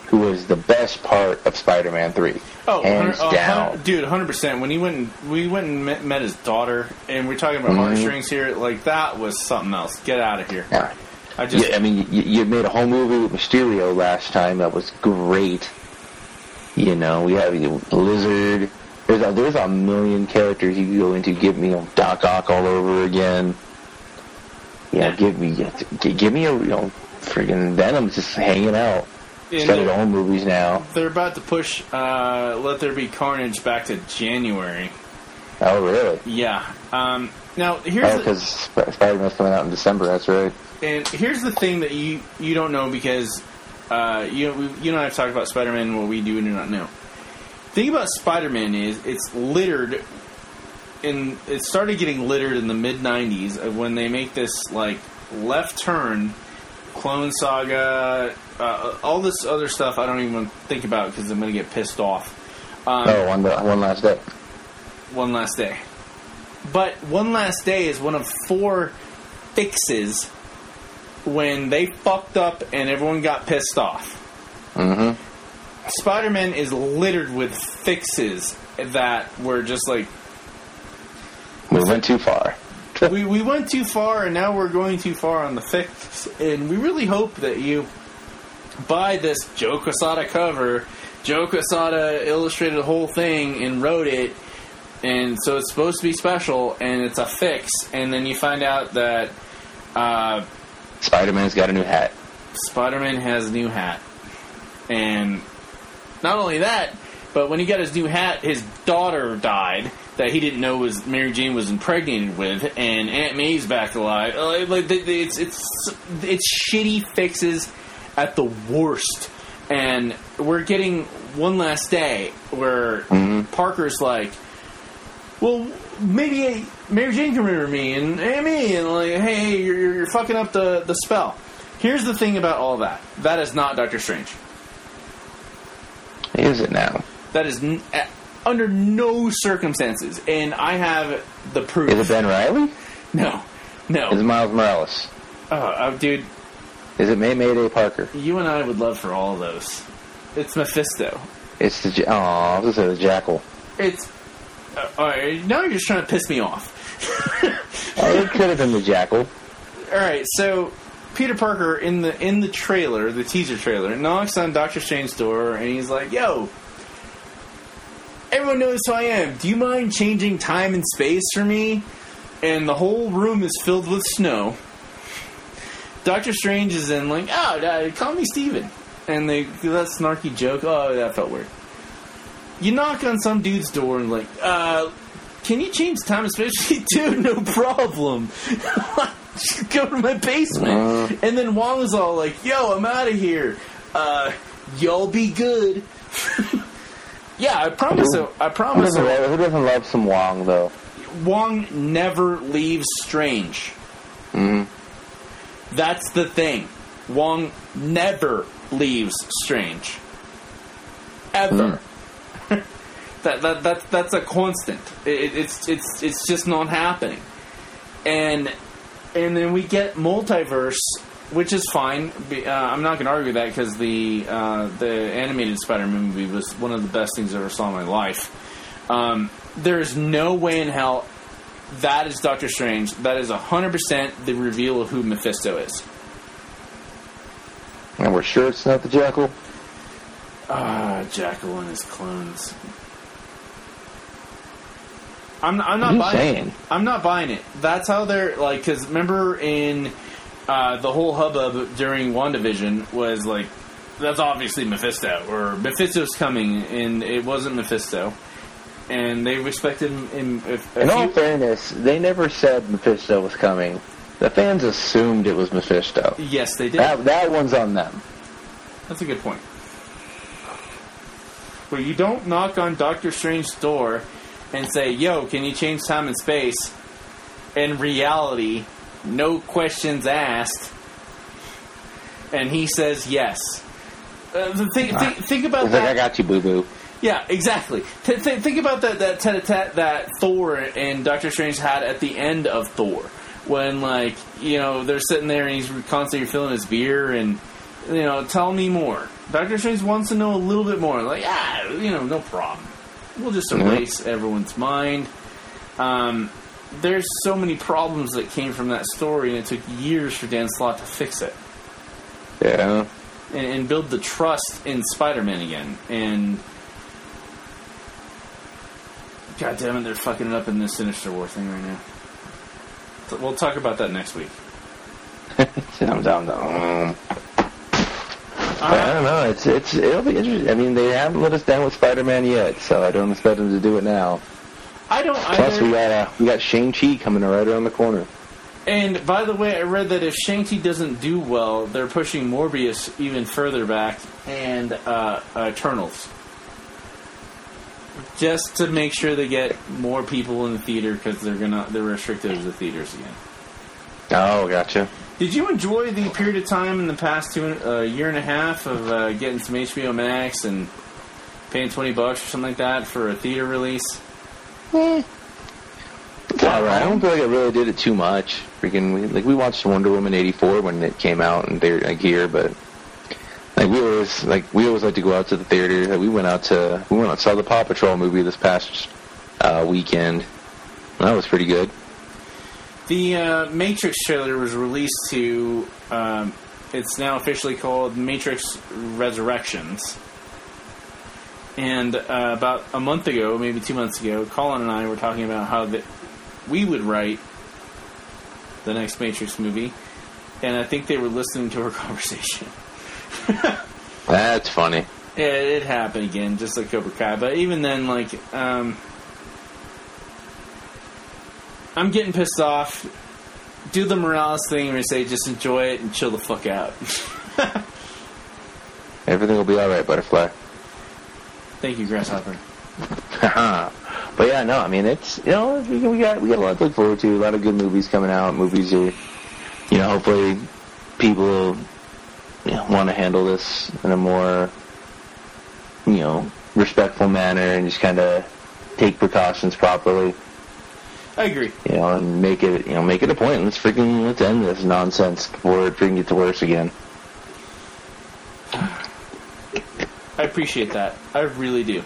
who was the best part of Spider-Man Three. Oh, hands 100 oh, down. dude, hundred percent. When he went, and, we went and met, met his daughter, and we're talking about Mhm. heartstrings here. Like that was something else. Get out of here. Yeah. I just Yeah, I mean, you, you made a whole movie with Mysterio last time. That was great. You know, we have Lizard. There's a, there's a million characters you can go into. Give me you know, Doc Ock all over again. Yeah, Yeah. give me give me a you know friggin' Venom's just hanging out. It's And got its they're, own movies now. they're about to push uh, "Let There Be Carnage" back to January. Oh, really? Yeah. Um, now here's Oh, because Spider-Man's coming out in December. That's right. And here's the thing that you you don't know because uh, you you and I have talked about Spider-Man and what we do and do not know. thing about Spider-Man is it's littered. and it started getting littered in the mid '90s when they make this like left turn, Clone Saga, uh, all this other stuff. I don't even think about because I'm gonna get pissed off. Um, Oh, one one last day. one last day. But one last day is one of four fixes when they fucked up and everyone got pissed off. Mm-hmm. Spider Man is littered with fixes that were just like We went too far. we, we went too far and now we're going too far on the fix and we really hope that you buy this Joe Quesada cover. Joe Quesada illustrated the whole thing and wrote it and so it's supposed to be special and it's a fix and then you find out that uh, Spider-Man's got a new hat. Spider-Man has a new hat and not only that but when he got his new hat his daughter died that he didn't know was Mary Jane was impregnated with, and Aunt May's back alive. Uh, Like it's it's it's shitty fixes at the worst, and we're getting one last day where Parker's like, well, maybe Mary Jane can remember me and May, and like, hey, you're, you're you're fucking up the the spell. Here's the thing about all that. That is not Doctor Strange. Is it now? That is n- under no circumstances, and I have the proof. Is it Ben Reilly? No, no, Is it Miles Morales? oh, uh, dude, Is it May Mayday Parker? you and I would love for all of those. It's Mephisto. It's the oh, I was gonna say the Jackal. It's uh, all right. Now you're just trying to piss me off. Oh, it could have been the Jackal. all right, so Peter Parker in the in the trailer, the teaser trailer, knocks on Doctor Strange's door, and he's like, "Yo." Everyone knows who I am. Do you mind changing time and space for me? And the whole room is filled with snow. Doctor Strange is in like, oh, uh, call me Stephen. And they do that snarky joke. Oh, that felt weird. You knock on some dude's door and like, uh, can you change time and space? Dude, no problem. Just go to my basement. And then Wong is all like, yo, I'm out of here. Uh, y'all be good. yeah, I promise. So, I Who promise. doesn't, love, who doesn't love some Wong though? Wong never leaves Strange. Mhm. That's the thing. Wong never leaves Strange. Ever. That, that that that's a constant. It, it's it's it's just not happening. and and then we get multiverse, which is fine. Uh, I'm not going to argue that because the uh, the animated Spider-Man movie was one of the best things I ever saw in my life. Um, there is no way in hell that is Doctor Strange. That is 100% the reveal of who Mephisto is. And we're sure it's not the Jackal. Ah, Jackal and his clones. I'm, I'm not buying saying? it. I'm not buying it. That's how they're like. Because remember in uh, the whole hubbub during WandaVision was like, that's obviously Mephisto or Mephisto's coming, and it wasn't Mephisto. And they respected him. In, if, In all you- fairness, they never said Mephisto was coming. The fans assumed it was Mephisto. yes, they did. That that one's on them. That's a good point. Where you don't knock on Doctor Strange's door and say, "Yo, can you change time and space?" In reality, no questions asked, and he says yes. Uh, think, think, think about that. like I got you, boo boo. Yeah, exactly. Th- th- think about that that tete-a-tete that Thor and Doctor Strange had at the end of Thor, when like you know they're sitting there and he's constantly filling his beer and you know tell me more. Doctor Strange wants to know a little bit more. Like ah, you know, no problem. We'll just erase everyone's mind. Um, there's so many problems that came from that story, and it took years for Dan Slott to fix it Yeah. and, and build the trust in Spider-Man again. And God damn it, they're fucking it up in this Sinister War thing right now. So we'll talk about that next week. Dum, dum, dum. I don't know. It's it's it'll be interesting. I mean, they haven't let us down with Spider-Man yet, so I don't expect them to do it now. I don't Plus, either. we got uh, we got Shang Chi coming right around the corner. And by the way, I read that if Shang-Chi doesn't do well, they're pushing Morbius even further back and uh, Eternals. Just to make sure they get more people in the theater because they're gonna they're restricted to the theaters again. Oh, gotcha. Did you enjoy the period of time in the past two uh, year and a half of uh, getting some HBO Max and paying twenty bucks or something like that for a theater release? Eh. All right. I don't feel like I really did it too much. Freaking, we, like we watched Wonder Woman '84 when it came out and they're like here, but like we always like we always like to go out to the theater. Like, we went out to we went out saw the Paw Patrol movie this past uh, weekend. That was pretty good. The uh, Matrix trailer was released to. Um, it's now officially called Matrix Resurrections. And uh, about a month ago, maybe two months ago, Colin and I were talking about how that we would write the next Matrix movie, and I think they were listening to our conversation. That's funny. Yeah, it happened again, just like Cobra Kai. But even then, like, um, I'm getting pissed off. Do the Morales thing and say just enjoy it and chill the fuck out. Everything will be all right, Butterfly. Thank you, Grasshopper. but yeah, no, I mean it's you know we, we got we got a lot to look forward to. A lot of good movies coming out. Movies are you know hopefully people you know, want to handle this in a more you know respectful manner and just kind of take precautions properly. I agree. You know, and make it you know make it a point. Let's freaking let's end this nonsense before it freaking gets worse again. I appreciate that. I really do.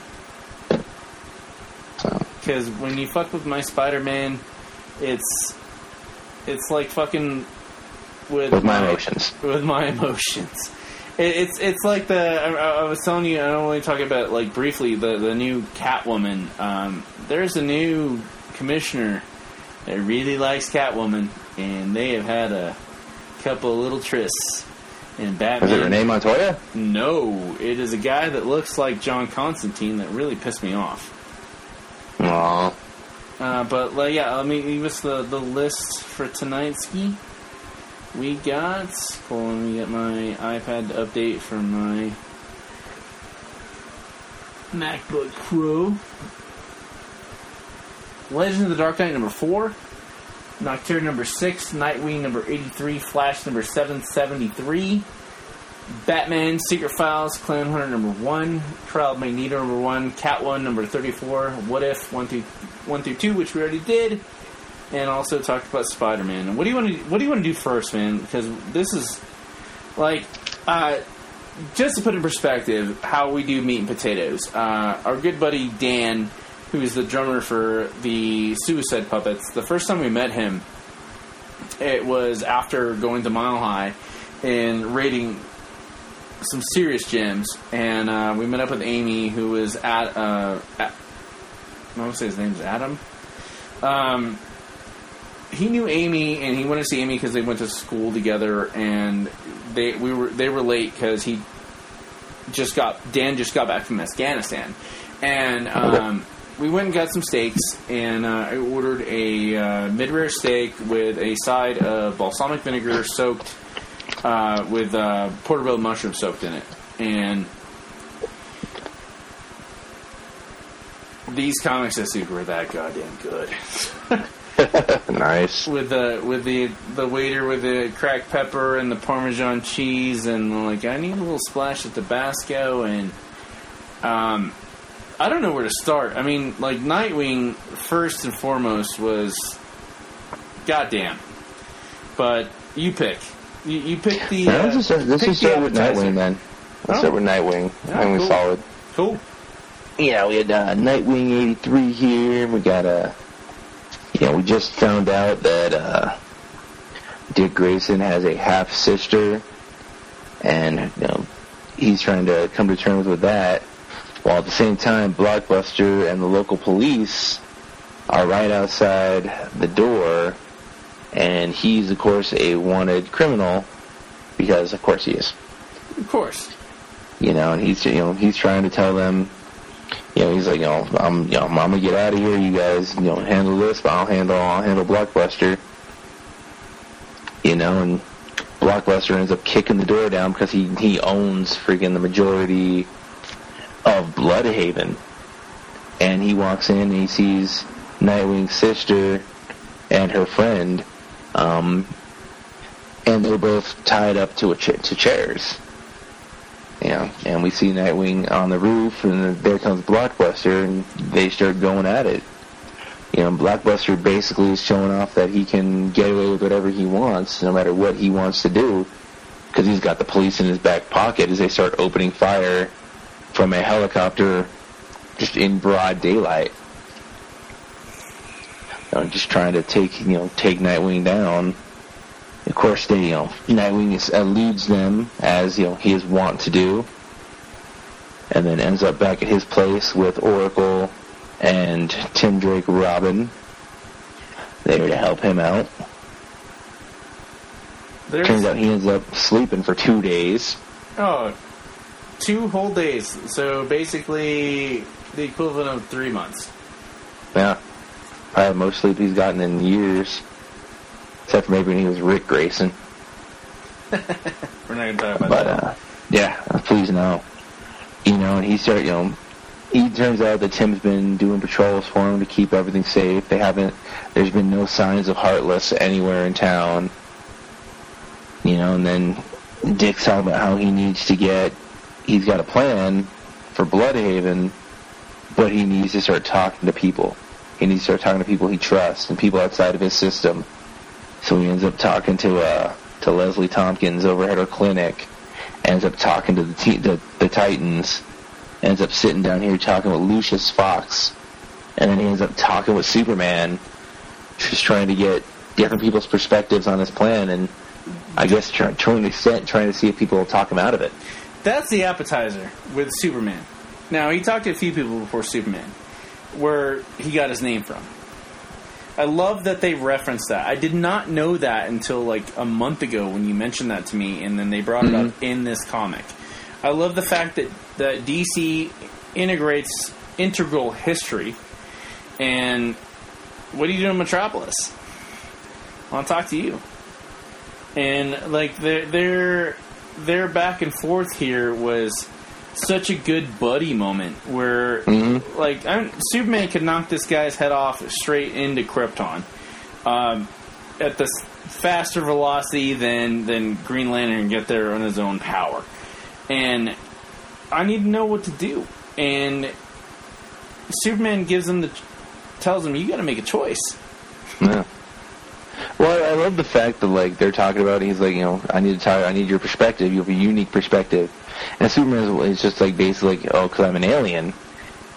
Because when you fuck with my Spider-Man, it's it's like fucking with, with my emotions. with my emotions. It, it's it's like the I, I was telling you. I don't only talk about like briefly the the new Catwoman. Um, there's a new commissioner that really likes Catwoman, and they have had a couple of little trysts. And Batman. Is it Renee Montoya? No, it is a guy that looks like John Constantine that really pissed me off. Aw. Uh, but like, yeah, let me give us the, the list for tonight, Ski. We got. Hold on, let me get my iPad to update from my MacBook Pro. Legend of the Dark Knight number four. Nocterra number six. Nightwing number 83. Flash number 773. Batman Secret Files Clownhunter number one, of Magneto number one, Catwoman number thirty four, What If one through one through two, which we already did, and also talked about Spider Man. What do you want to What do you want to do first, man? Because this is like, uh, just to put in perspective, how we do meat and potatoes. Uh, our good buddy Dan, who is the drummer for the Suicide Puppets, the first time we met him, it was after going to Mile High and raiding some serious gyms, and uh, we met up with Amy, who was at, uh, at I want to say his name's Adam. Um, he knew Amy, and he went to see Amy because they went to school together, and they we were they were late because he just got Dan just got back from Afghanistan, and um, we went and got some steaks, and uh, I ordered a uh, mid rare steak with a side of balsamic vinegar soaked uh, with uh, portobello mushroom soaked in it, and these comics this week were that goddamn good. nice. with the with the the waiter with the cracked pepper and the parmesan cheese and like I need a little splash of Tabasco and um I don't know where to start. I mean, like Nightwing first and foremost was goddamn. But you pick. You, you pick the. Uh, let's just, let's just start with. Nightwing then. Let's Oh. start with Nightwing. Yeah, Nightwing's cool. solid. Cool. Yeah, we had uh, Nightwing 83 here. We got Uh, you know, we just found out that uh, Dick Grayson has a half sister, and you know, he's trying to come to terms with that. While at the same time, Blockbuster and the local police are right outside the door, and he's of course a wanted criminal because of course he is Of course. you know, and he's you know he's trying to tell them, you know, he's like, you know, I'm you know I'm gonna get out of here. You guys, you know, handle this, but I'll handle I'll handle Blockbuster. You know, and Blockbuster ends up kicking the door down because he he owns freaking the majority of Blüdhaven, and he walks in and he sees Nightwing's sister and her friend, um, and they're both tied up to a cha- to chairs. Yeah, and we see Nightwing on the roof, and there comes Blockbuster, and they start going at it. You know, Blockbuster basically is showing off that he can get away with whatever he wants, no matter what he wants to do, because he's got the police in his back pocket as they start opening fire from a helicopter just in broad daylight. You know, just trying to take, you know, take Nightwing down. Of course, they, you know, Nightwing is, uh, eludes them as you know he is wont to do, and then ends up back at his place with Oracle and Tim Drake Robin there to help him out. There's, Turns out he ends up sleeping for two days. Oh, two whole days. So basically, the equivalent of three months. Yeah, probably the most sleep he's gotten in years, except for maybe when he was Ric Grayson. We're not going to talk about But that. uh, yeah, please no. You know, and he started. You know, he turns out that Tim's been doing patrols for him to keep everything safe. They haven't. There's been no signs of Heartless anywhere in town. You know, and then Dick's talking about how he needs to get. He's got a plan for Blüdhaven, but he needs to start talking to people. He needs to start talking to people he trusts and people outside of his system. So he ends up talking to uh, to Leslie Tompkins over at her clinic. Ends up talking to the the, the Titans. Ends up sitting down here talking with Lucius Fox, and then he ends up talking with Superman, just trying to get different people's perspectives on his plan, and I guess try, trying to set, trying to see if people will talk him out of it. That's the appetizer with Superman. Now, he talked to a few people before Superman, where he got his name from. I love that they referenced that. I did not know that until like a month ago when you mentioned that to me, and then they brought it up mm-hmm. in this comic. I love the fact that, that DC integrates integral history. And what are you doing in Metropolis? I want to talk to you. And like their their their back and forth here was such a good buddy moment where Mhm. like I'm, Superman could knock this guy's head off straight into Krypton um, at this faster velocity than than Green Lantern can get there on his own power, and I need to know what to do. And Superman gives him the tells him you got to make a choice. Yeah. love the fact that like they're talking about. It, he's like, you know, I need to talk. I need your perspective. You have a unique perspective. And Superman is, is just like basically, like, oh, because I'm an alien.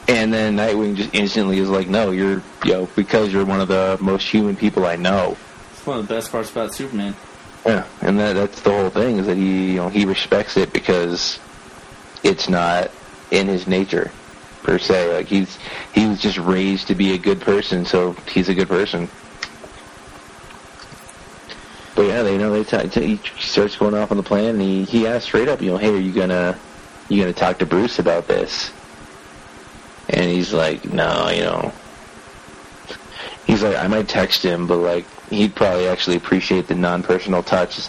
And then Nightwing just instantly is like, no, you're, you know, because you're one of the most human people I know. It's one of the best parts about Superman. Yeah, and that that's the whole thing is that he, you know, he respects it because it's not in his nature per se. Like he's he was just raised to be a good person, so he's a good person. But yeah, they you know they t- t- he starts going off on the plan, and he he asks straight up, you know, hey, are you gonna you gonna talk to Bruce about this? And he's like, no, you know. He's like, I might text him, but like, he'd probably actually appreciate the non-personal touch.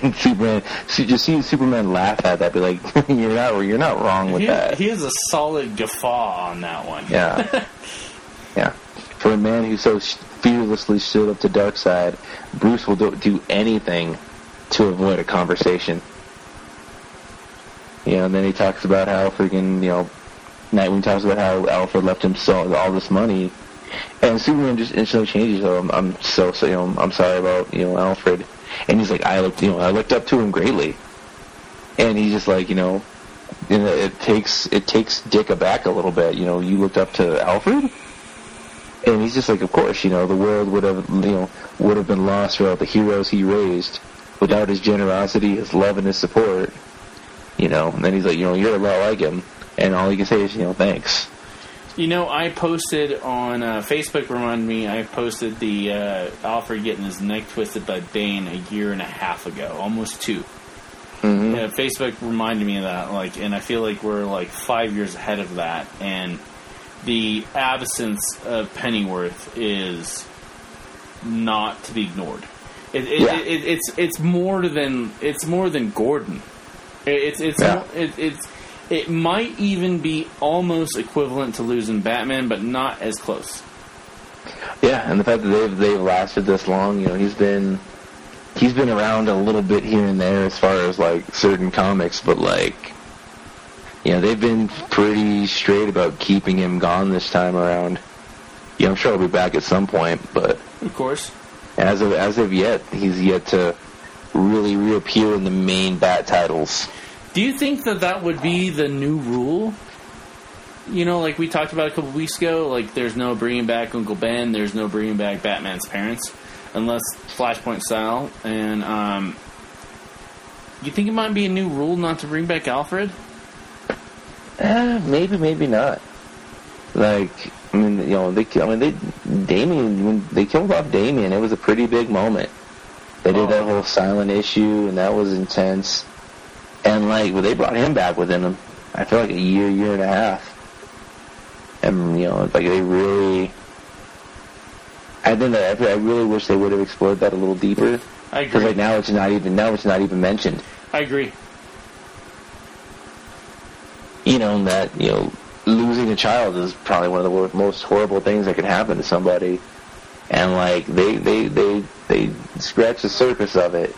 And Superman, so just see Superman laugh at that, be like, you're not, you're not wrong with He, that. he has a solid guffaw on that one. Yeah. yeah. For a man who so fearlessly stood up to Darkseid, Bruce will do, do anything to avoid a conversation. You know, and then he talks about how freaking, you know, Nightwing talks about how Alfred left him so all this money, and Superman just instantly changes. Oh, I'm, I'm so, so, you know, I'm sorry about, you know, Alfred. And he's like, I looked, you know, I looked up to him greatly. And he's just like, you know, you know, it takes it takes Dick aback a little bit. You know, you looked up to Alfred, and he's just like, of course, you know, the world would have, you know, would have been lost without the heroes he raised, without his generosity, his love, and his support. You know, and then he's like, you know, you're a lot like him, and all he can say is, you know, thanks. You know, I posted on uh, Facebook. Remind me, I posted the uh, Alfred getting his neck twisted by Bane a year and a half ago, almost 2 Mm-hmm. Yeah, Facebook reminded me of that. Like, and I feel like we're like five years ahead of that. And the absence of Pennyworth is not to be ignored. It, it, Yeah. it, it, it's it's more than it's more than Gordon. It, it's it's Yeah. more- it's it might even be almost equivalent to losing Batman, but not as close. Yeah, and the fact that they've they've lasted this long, you know, he's been he's been around a little bit here and there as far as like certain comics, but like you know, they've been pretty straight about keeping him gone this time around. Yeah, I'm sure he'll be back at some point, but Of course, as of as of yet, he's yet to really reappear in the main bat titles. do you think that that would be the new rule? You know, like we talked about a couple weeks ago, like there's no bringing back Uncle Ben, there's no bringing back Batman's parents, unless Flashpoint style. And um, you think it might be a new rule not to bring back Alfred? Eh, maybe, maybe not. Like, I you know, they, I mean, they, Damian, when they killed off Damian, it was a pretty big moment. They did that Oh. whole silent issue, and that was intense. And like, well, they brought him back within, them. I feel like a year, year and a half. And you know, like they really, I think that I really wish they would have explored that a little deeper. I agree. Because like now it's not even now it's not even mentioned. I agree. you know that you know losing a child is probably one of the most horrible things that could happen to somebody and like they they they they scratched the surface of it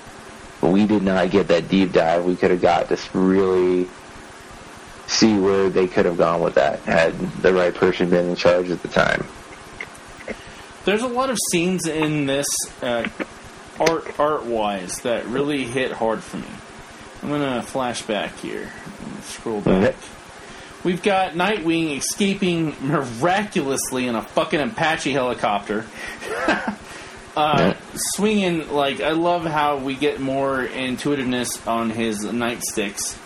but we did not get that deep dive we could have got to really see where they could have gone with that had the right person been in charge at the time There's a lot of scenes in this uh, art art wise that really hit hard for me. I'm gonna flash back here. Scroll back. Okay. We've got Nightwing escaping miraculously in a fucking Apache helicopter. uh, Yeah. Swinging like I love how we get more intuitiveness on his nightsticks,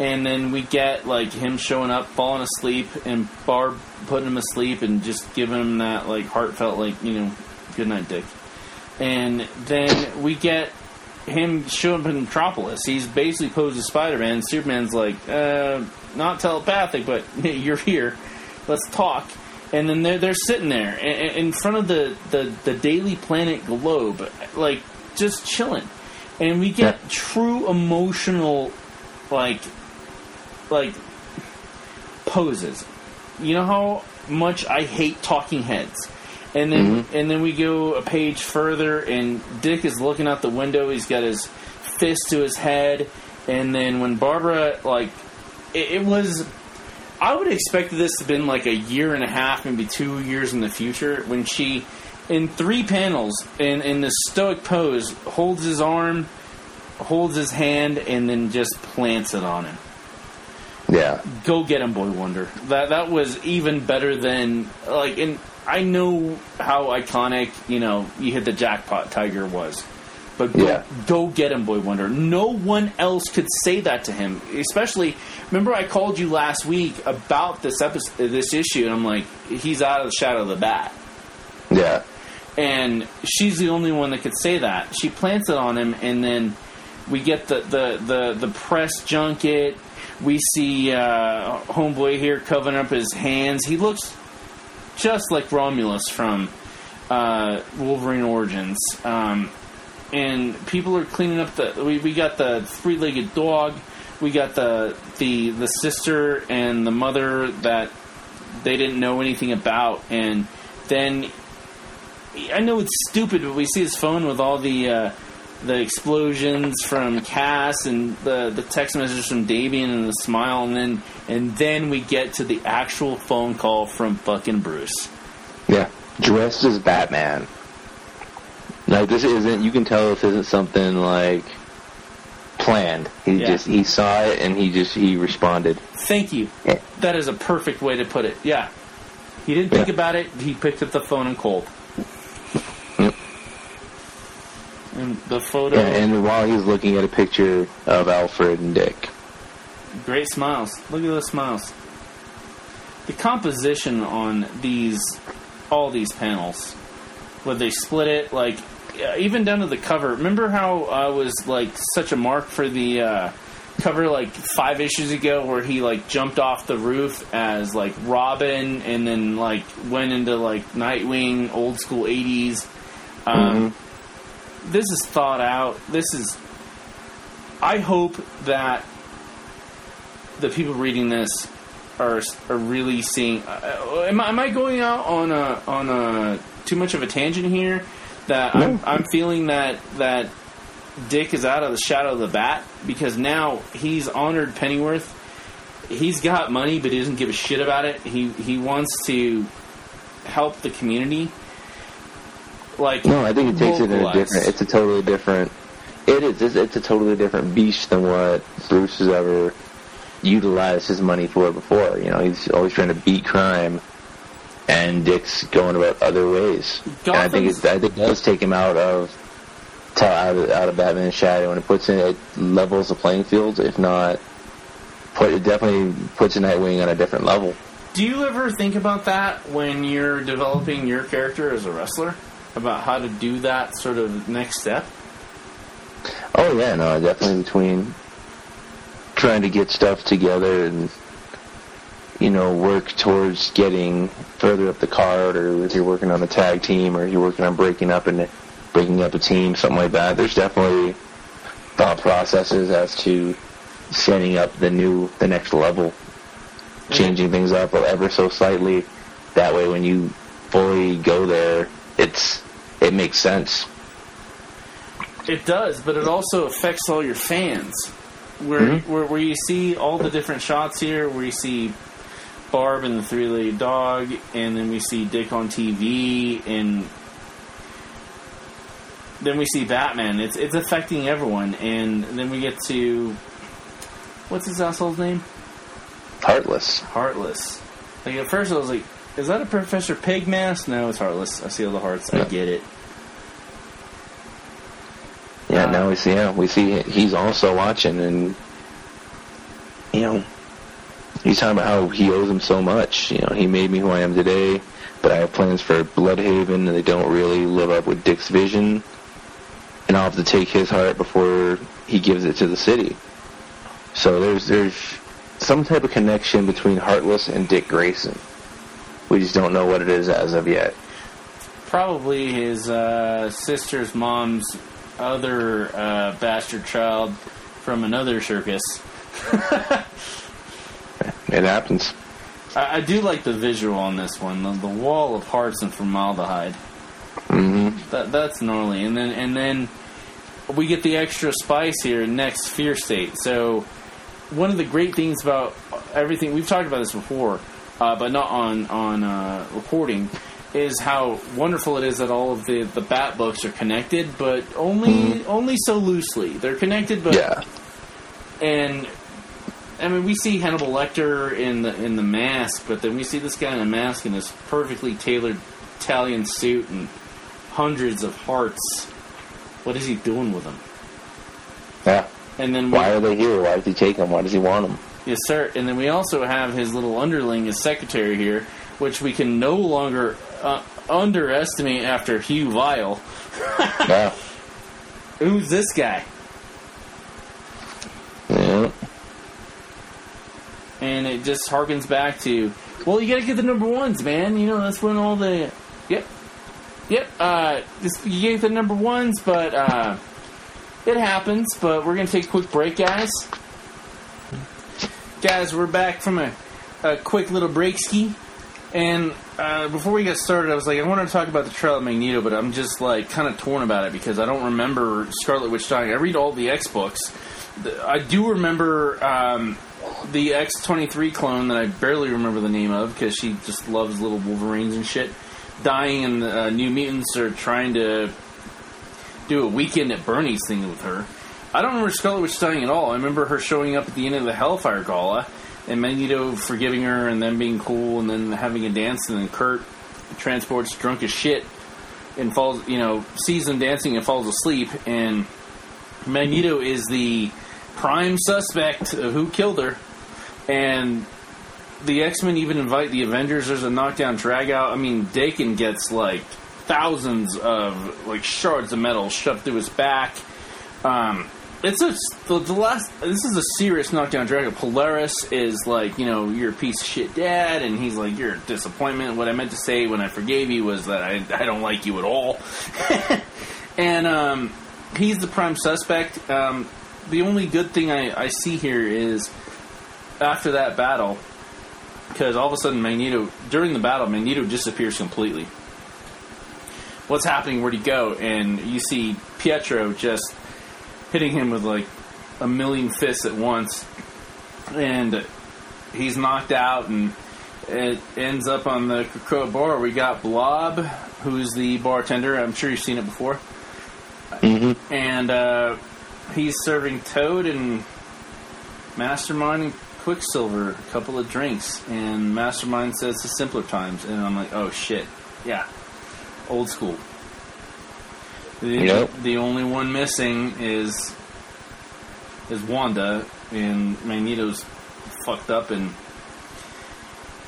and then we get like him showing up, falling asleep, and Barb putting him asleep and just giving him that like heartfelt like you know, good night, Dick. And then we get him showing up in Metropolis. He's basically posed as Spider Man. Superman's like, uh, not telepathic, but you're here. Let's talk. And then they're they're sitting there in front of the, the, the Daily Planet globe, like just chilling. And we get Yeah. true emotional, like, like poses. You know how much I hate talking heads. And then mm-hmm. and then we go a page further and Dick is looking out the window, he's got his fist to his head, and then when Barbara like it, it was I would expect this to have been like a year and a half, maybe two years in the future when she in three panels in in this stoic pose holds his arm, holds his hand, and then just plants it on him. Yeah. Go get him, Boy Wonder. That that was even better than like. And I know how iconic you know you hit the jackpot Tiger was, but go, Yeah. go get him, Boy Wonder. No one else could say that to him. Especially, remember I called you last week about this episode, this issue, and I'm like, he's out of the shadow of the bat Yeah. and she's the only one that could say that. She plants it on him, and then we get the the the, the press junket. We see uh, homeboy here covering up his hands. He looks just like Romulus from uh, Wolverine Origins. Um, and people are cleaning up the. We, we got the three-legged dog. We got the the the sister and the mother that they didn't know anything about, and then I know it's stupid, but we see his phone with all the uh, the explosions from Cass and the the text messages from Damian and the smile, and then and then we get to the actual phone call from fucking Bruce. Yeah. Dressed as Batman. Like this isn't. You can tell this isn't something like planned. He Yeah. just he saw it and he just he responded. Thank you. Yeah. That is a perfect way to put it. Yeah, he didn't think Yeah. about it. He picked up the phone and called. Yep. And the photo, Yeah, and while he's looking at a picture of Alfred and Dick. great smiles. Look at those smiles. The composition on these, all these panels, where they split it, like uh, even down to the cover. Remember how I was like such a mark for the uh, cover like five issues ago, where he like jumped off the roof as like Robin, and then like went into like Nightwing, old school '80s. Um, This is thought out. This is. I hope that the people reading this are are really seeing. Uh, am, I, am I going out on a on a too much of a tangent here? That I'm I'm feeling that that Dick is out of the shadow of the bat because now he's honored Pennyworth. He's got money, but he doesn't give a shit about it. He he wants to help the community. Like No, I think it takes it in a different. It's a totally different. It is. It's, it's a totally different beast than what Bruce has ever utilized his money for before. You know, he's always trying to beat crime, and Dick's going about other ways. And I think it's. I think it does take him out of out of, out of Batman's shadow, and it puts in it levels the playing field. If not, put it definitely puts Nightwing on a different level. Do you ever think about that when you're developing your character as a wrestler? About how to do that sort of next step? Oh yeah, no, definitely between trying to get stuff together and you know work towards getting further up the card, or if you're working on a tag team, or you're working on breaking up and breaking up a team, something like that. There's definitely thought processes as to setting up the new, the next level, changing things up ever so slightly. That way, when you fully go there, it's it makes sense. It does, but it also affects all your fans. Where, Mhm. where where you see all the different shots here, where you see Barb and the three-legged dog, and then we see Dick on TV, and then we see Batman. It's it's affecting everyone, and then we get to what's his asshole's name? Heartless. Heartless. Like at first I was like, is that a Professor Pig mask? No, it's Heartless. I see all the hearts. I get it. Yeah, Uh, now we see. Yeah, we see he's also watching, and you know, he's talking about how he owes him so much. You know, he made me who I am today, but I have plans for Blüdhaven, and they don't really live up with Dick's vision. And I'll have to take his heart before he gives it to the city. So there's there's some type of connection between Heartless and Dick Grayson. We just don't know what it is as of yet. Probably his uh, sister's mom's other uh, bastard child from another circus. It happens. I, I do like the visual on this one. The, the wall of hearts and formaldehyde. hmm That that's gnarly. And then and then we get the extra spice here next Fear State. So one of the great things about everything we've talked about this before, uh, but not on on uh, recording, is how wonderful it is that all of the the Bat books are connected, but only only so loosely. They're connected, but Yeah. and I mean, we see Hannibal Lecter in the in the mask, but then we see this guy in a mask in this perfectly tailored Italian suit and hundreds of hearts. What is he doing with them? Yeah. And then we, Why are they here? Why does he take them? Why does he want them? yes, sir. And then we also have his little underling, his secretary here, which we can no longer uh, underestimate after Hugh Vile. Yeah. Who's this guy? Yeah. And it just harkens back to, well, you got to get the number ones, man. You know, that's when all the, yep, yep. Uh, this, you get the number ones, but uh, it happens. But we're gonna take a quick break, guys. Guys, we're back from a, a quick little break ski. And uh, before we get started, I was like, I want to talk about the Trial of Magneto, but I'm just like kind of torn about it because I don't remember Scarlet Witch dying. I read all the X books. I do remember um, the X23 clone that I barely remember the name of because she just loves little Wolverines and shit. Dying and uh, New Mutants are trying to do a weekend at Bernie's thing with her. I don't remember Scarlet Witch dying at all. I remember her showing up at the end of the Hellfire Gala and Magneto forgiving her and then being cool and then having a dance and then Kurt transports drunk as shit and falls, you know, sees them dancing and falls asleep and Magneto is the prime suspect of who killed her and the X-Men even invite the Avengers. There's a knockdown drag out. I mean, Daken gets like thousands of like shards of metal shoved through his back. Um, it's a the, the last. This is a serious knockdown drag out. Polaris is like, you know, you're a piece of shit dad, and he's like, you're a disappointment. What I meant to say when I forgave you was that I I don't like you at all. and um, he's the prime suspect. Um, the only good thing I, I see here is after that battle, because all of a sudden Magneto during the battle Magneto disappears completely. What's happening? Where'd he go? And you see Pietro just hitting him with like a million fists at once, and he's knocked out, and it ends up on the Krakoa bar. We got Blob, who's the bartender. I'm sure you've seen it before, Mm-hmm. and uh, he's serving Toad and Mastermind and Quicksilver a couple of drinks, and Mastermind says to simpler times, and I'm like, oh shit, yeah, old school. The, Yep. the only one missing is is Wanda, and Magneto's fucked up, and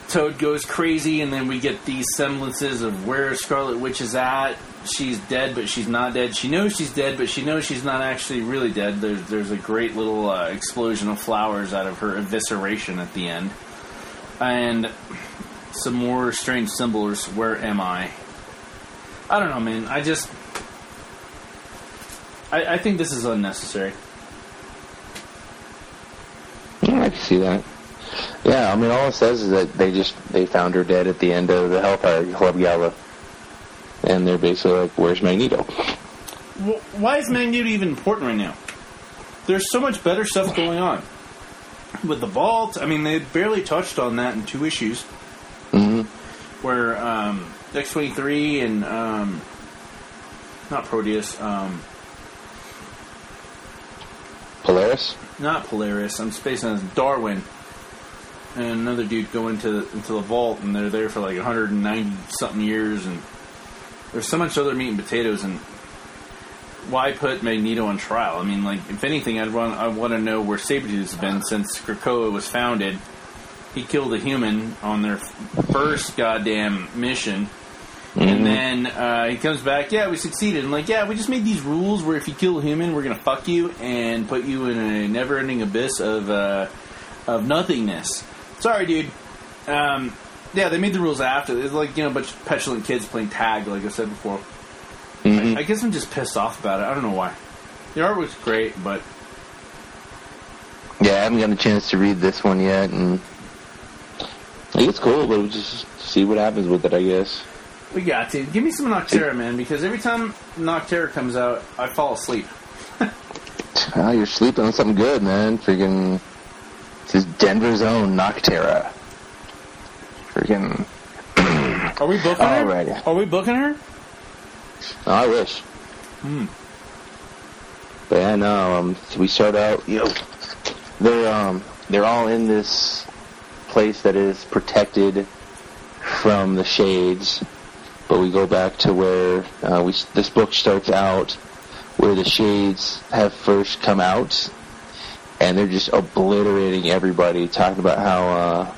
Toad goes crazy, and then we get these semblances of where Scarlet Witch is at. She's dead, but she's not dead. She knows she's dead, but she knows she's not actually really dead. There's there's a great little uh, explosion of flowers out of her evisceration at the end, and some more strange symbols. Where am I? I don't know, man. I just I, I think this is unnecessary. Yeah, I can see that. Yeah, I mean, all it says is that they just they found her dead at the end of the Hellfire Club gala, and they're basically like, "Where's Magneto?" Why is Magneto even important right now? There's so much better stuff going on with the vault. I mean, they barely touched on that in two issues, hmm where um, X twenty three and um, not Proteus, um, Polaris. not Polaris. I'm spacing as Darwin and another dude go into the, into the vault, and they're there for like 190 something years, and there's so much other meat and potatoes, and why put Magneto on trial? I mean, like if anything, I'd want I want to know where Sabretooth has been since Krakoa was founded. He killed a human on their first goddamn mission. And then uh, he comes back, yeah, we succeeded. And like, yeah, we just made these rules where if you kill a human, we're gonna fuck you and put you in a never-ending abyss of uh, of nothingness. Sorry, dude. Um, yeah, they made the rules after. It's like you know, a bunch of petulant kids playing tag, like I said before. Mhm. I guess I'm just pissed off about it. I don't know why. The art was great, but Yeah, I haven't gotten a chance to read this one yet, and I think it's cool, but we'll just see what happens with it, I guess. we got to give me some Nocterra, man, because every time Nocterra comes out, I fall asleep. Oh, you're sleeping on something good, man. Freaking, this is Denver's own Nocterra. Freaking, Are we booking her? Are we booking her? Oh, I wish. Hmm. But yeah, no. Um, so we start out. You know, they're um, they're all in this place that is protected from the shades. But we go back to where uh, we this book starts out, where the shades have first come out, and they're just obliterating everybody, talking about how uh,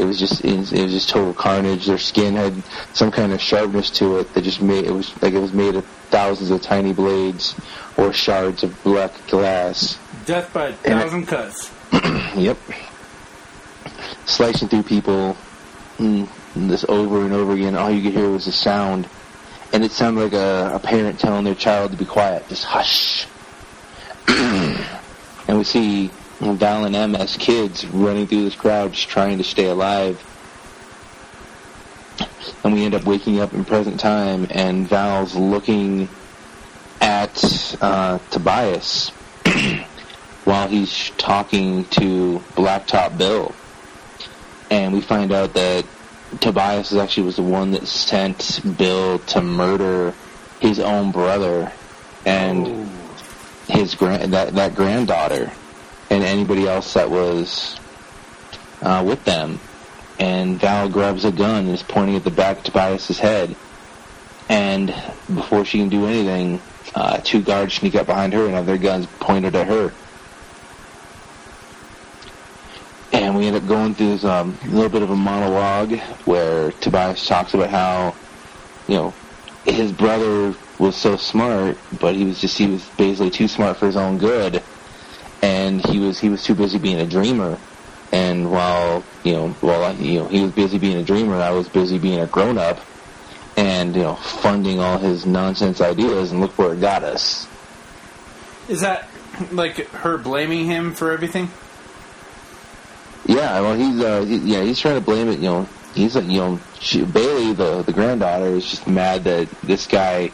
it was just it was just total carnage. Their skin had some kind of sharpness to it that just made it was like it was made of thousands of tiny blades or shards of black glass. Death by a thousand cuts. Yep. Slicing through people, mm, this over and over again. All you could hear was the sound, and it sounded like a, a parent telling their child to be quiet, just hush. and we see Val and Em as kids running through this crowd, just trying to stay alive. And we end up waking up in present time, and Val's looking at uh, Tobias while he's talking to Blacktop Bill. And we find out that Tobias actually was the one that sent Bill to murder his own brother and his grand that that granddaughter and anybody else that was uh, with them. And Val grabs a gun and is pointing at the back of Tobias's head. And before she can do anything, uh, two guards sneak up behind her and have their guns pointed at her. And we end up going through this um, little bit of a monologue where Tobias talks about how, you know, his brother was so smart, but he was just he was basically too smart for his own good, and he was he was too busy being a dreamer. And while you know, while I, you know he was busy being a dreamer, I was busy being a grown up, and you know, funding all his nonsense ideas. And look where it got us. Is that like her blaming him for everything? Yeah, well, he's uh, he, yeah, he's trying to blame it. You know, he's uh, you know, she, Bailey, the the granddaughter, is just mad that this guy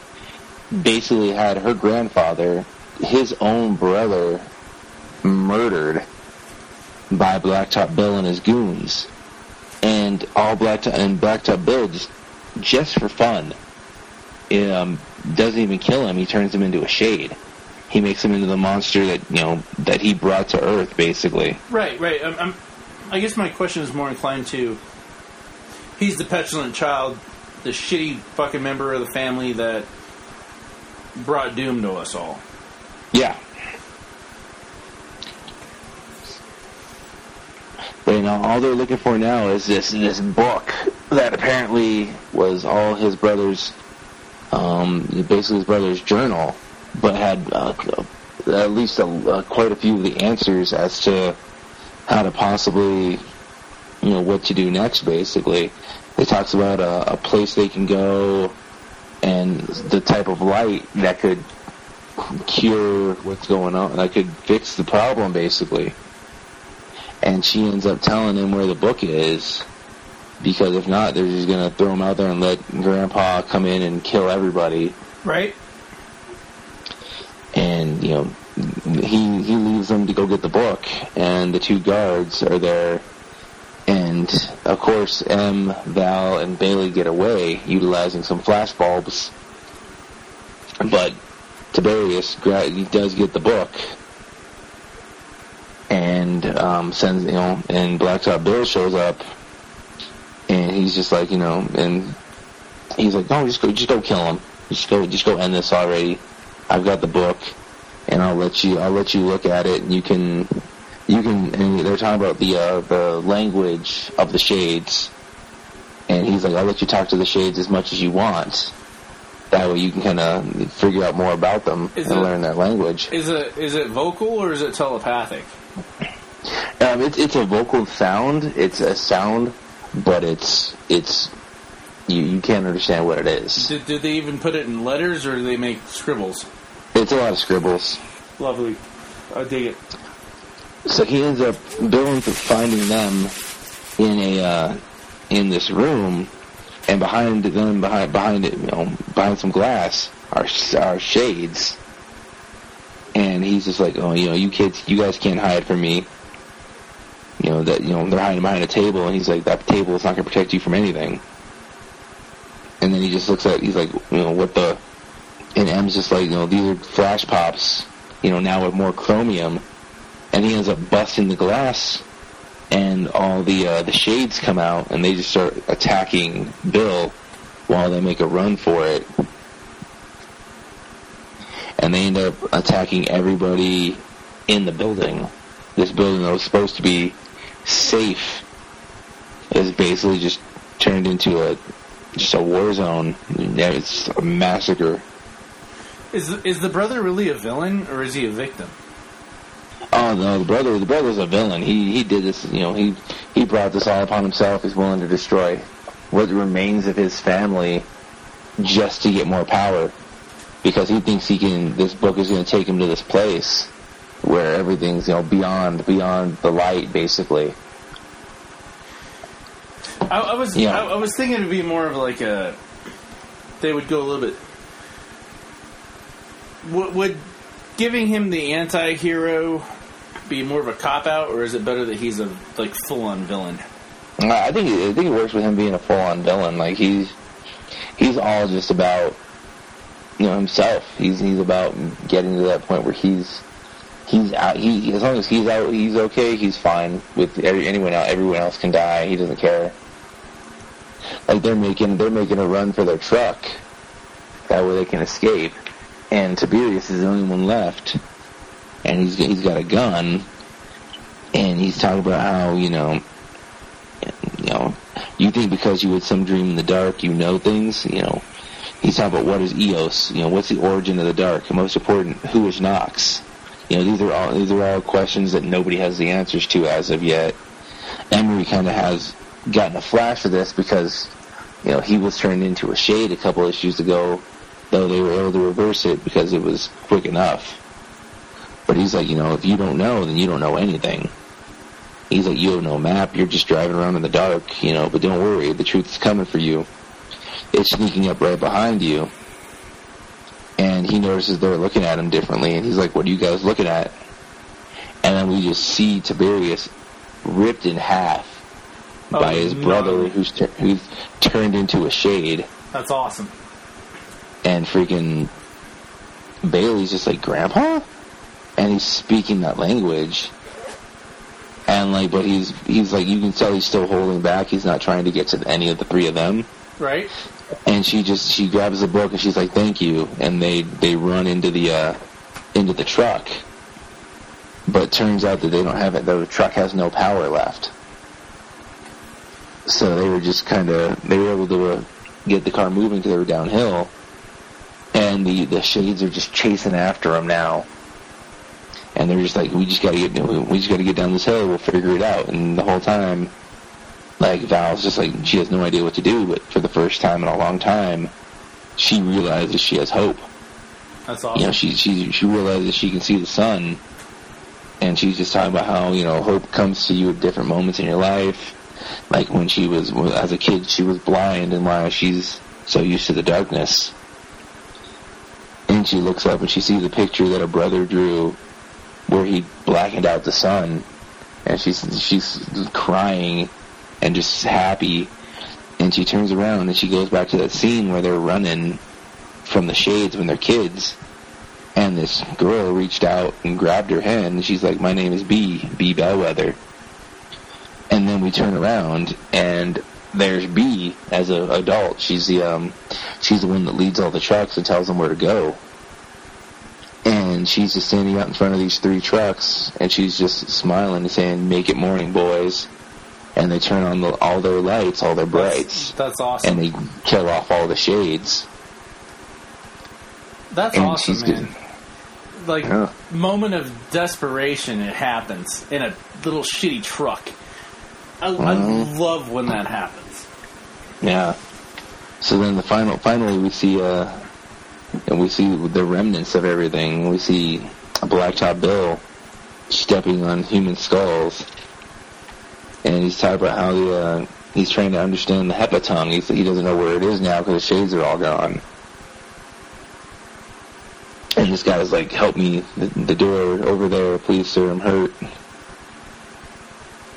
basically had her grandfather, his own brother, murdered by Blacktop Bill and his goons, and all Blacktop and Blacktop Bill just just for fun, um, doesn't even kill him. He turns him into a shade. He makes him into the monster that you know that he brought to Earth, basically. Right, right. I'm, I'm, I guess my question is more inclined to he's the petulant child, the shitty fucking member of the family that brought doom to us all. Yeah. But you know, all they're looking for now is this this book that apparently was all his brother's, um, basically his brother's journal, but had uh, at least a, uh, quite a few of the answers as to how to possibly, you know, what to do next. Basically, it talks about a, a place they can go and the type of light that could cure what's going on, that could fix the problem, basically. And she ends up telling him where the book is, because if not, they're just gonna throw him out there and let Grandpa come in and kill everybody. Right? And you know, he he leaves them to go get the book, and the two guards are there. And of course, M, Val, and Bailey get away utilizing some flash bulbs. But Tiberius he does get the book, and um, sends you know, and Blacktop Bill shows up, and he's just like you know, and he's like, no, just go, just go kill him, just go, just go end this already. I've got the book, and I'll let you, I'll let you look at it, and you can, you can. And they're talking about the uh, the language of the shades, and he's like, I'll let you talk to the shades as much as you want. That way, you can kind of figure out more about them Is and it- learn their language. Is it is it vocal or is it telepathic? Um, it's it's a vocal sound. It's a sound, but it's it's you you can't understand what it is. Did, did they even put it in letters or do they make scribbles? It's a lot of scribbles. Lovely. I dig it. So he ends up Bill ends up finding them in a uh, in this room, and behind them behind behind it you know behind some glass are are shades. And he's just like, oh, you know, you kids, you guys can't hide from me. You know that you know they're hiding behind a table, and he's like, that table is not going to protect you from anything. and then he just looks at, he's like, you know, what the, and M's just like, you know, these are flash pops, you know, now with more chromium, and he ends up busting the glass, and all the uh, the shades come out, and they just start attacking Bill while they make a run for it, and they end up attacking everybody in the building. This building that was supposed to be safe is basically just turned into a just a war zone. It's a massacre. Is is the brother really a villain or is he a victim? Oh no, the brother the brother's a villain. He he did this you know, he he brought this all upon himself. He's willing to destroy what remains of his family just to get more power. Because he thinks he can this book is gonna take him to this place where everything's, you know, beyond beyond the light basically. I, I was Yeah. I, I was thinking it'd be more of like a they would go a little bit would, would giving him the anti-hero be more of a cop out or is it better that he's a like full on villain I think I think it works with him being a full on villain. Like he's he's all just about you know himself. He's he's about getting to that point where he's he's out. He as long as he's out, he's okay. He's fine with every, anyone else. Everyone else can die. He doesn't care. Like they're making they're making a run for their truck. That way they can escape. And Tiberius is the only one left, and he's he's got a gun, and he's talking about how you know you know, you think because you had some dream in the dark, you know things, you know. He's talking about what is Eos, you know, what's the origin of the dark, and most important, who is Knox? You know, these are all these are all questions that nobody has the answers to as of yet. Emery kind of has gotten a flash of this because, you know, he was turned into a shade a couple issues ago, though they were able to reverse it because it was quick enough. But he's like, you know, if you don't know, then you don't know anything. He's like, you have no map. You're just driving around in the dark, you know. But don't worry, the truth is coming for you. It's sneaking up right behind you. And he notices they're looking at him differently, and he's like, "What are you guys looking at?" And then we just see Tiberius ripped in half Oh, by his no. brother, who's tur- who's turned into a shade, that's awesome and freaking Bailey's just like, "Grandpa," and he's speaking that language. And like, but he's he's like, you can tell he's still holding back. He's not trying to get to any of the three of them. right And she just she grabs the book and she's like, "Thank you." And they they run into the uh, into the truck. But turns out that they don't have it. The truck has no power left. So they were just kind of they were able to uh, get the car moving because they were downhill. And the the shades are just chasing after them now. And they're just like, "We just got to get we just got to get down this hill. We'll figure it out." And the whole time, like Val's just like she has no idea what to do, but for the first time in a long time, she realizes she has hope. that's all You know, she she she realizes she can see the sun, and she's just talking about how you know hope comes to you at different moments in your life. Like when she was as a kid, she was blind, and why she's so used to the darkness. And she looks up and she sees a picture that her brother drew, where he blackened out the sun, and she's she's crying and just happy. And she turns around and she goes back to that scene where they're running from the shades when they're kids. And this girl reached out and grabbed her hand and she's like, My name is B, B Bellwether. And then we turn around and there's B as an adult. She's the um she's the one that leads all the trucks and tells them where to go. And she's just standing out in front of these three trucks and she's just smiling and saying, Make it morning, boys. And they turn on the, all their lights, all their brights, that's awesome and they kill off all the shades. that's and awesome man good. like Yeah. moment of desperation it happens in a little shitty truck I, I Mhm. love when that happens Yeah. So then the final, finally we see, uh, and we see the remnants of everything. We see a Blacktop Bill stepping on human skulls, and he's talking about how the, uh, he's trying to understand the. He's, he doesn't know where it is now because the shades are all gone. And this guy is like, "Help me! The, the door over there, please, sir. I'm hurt."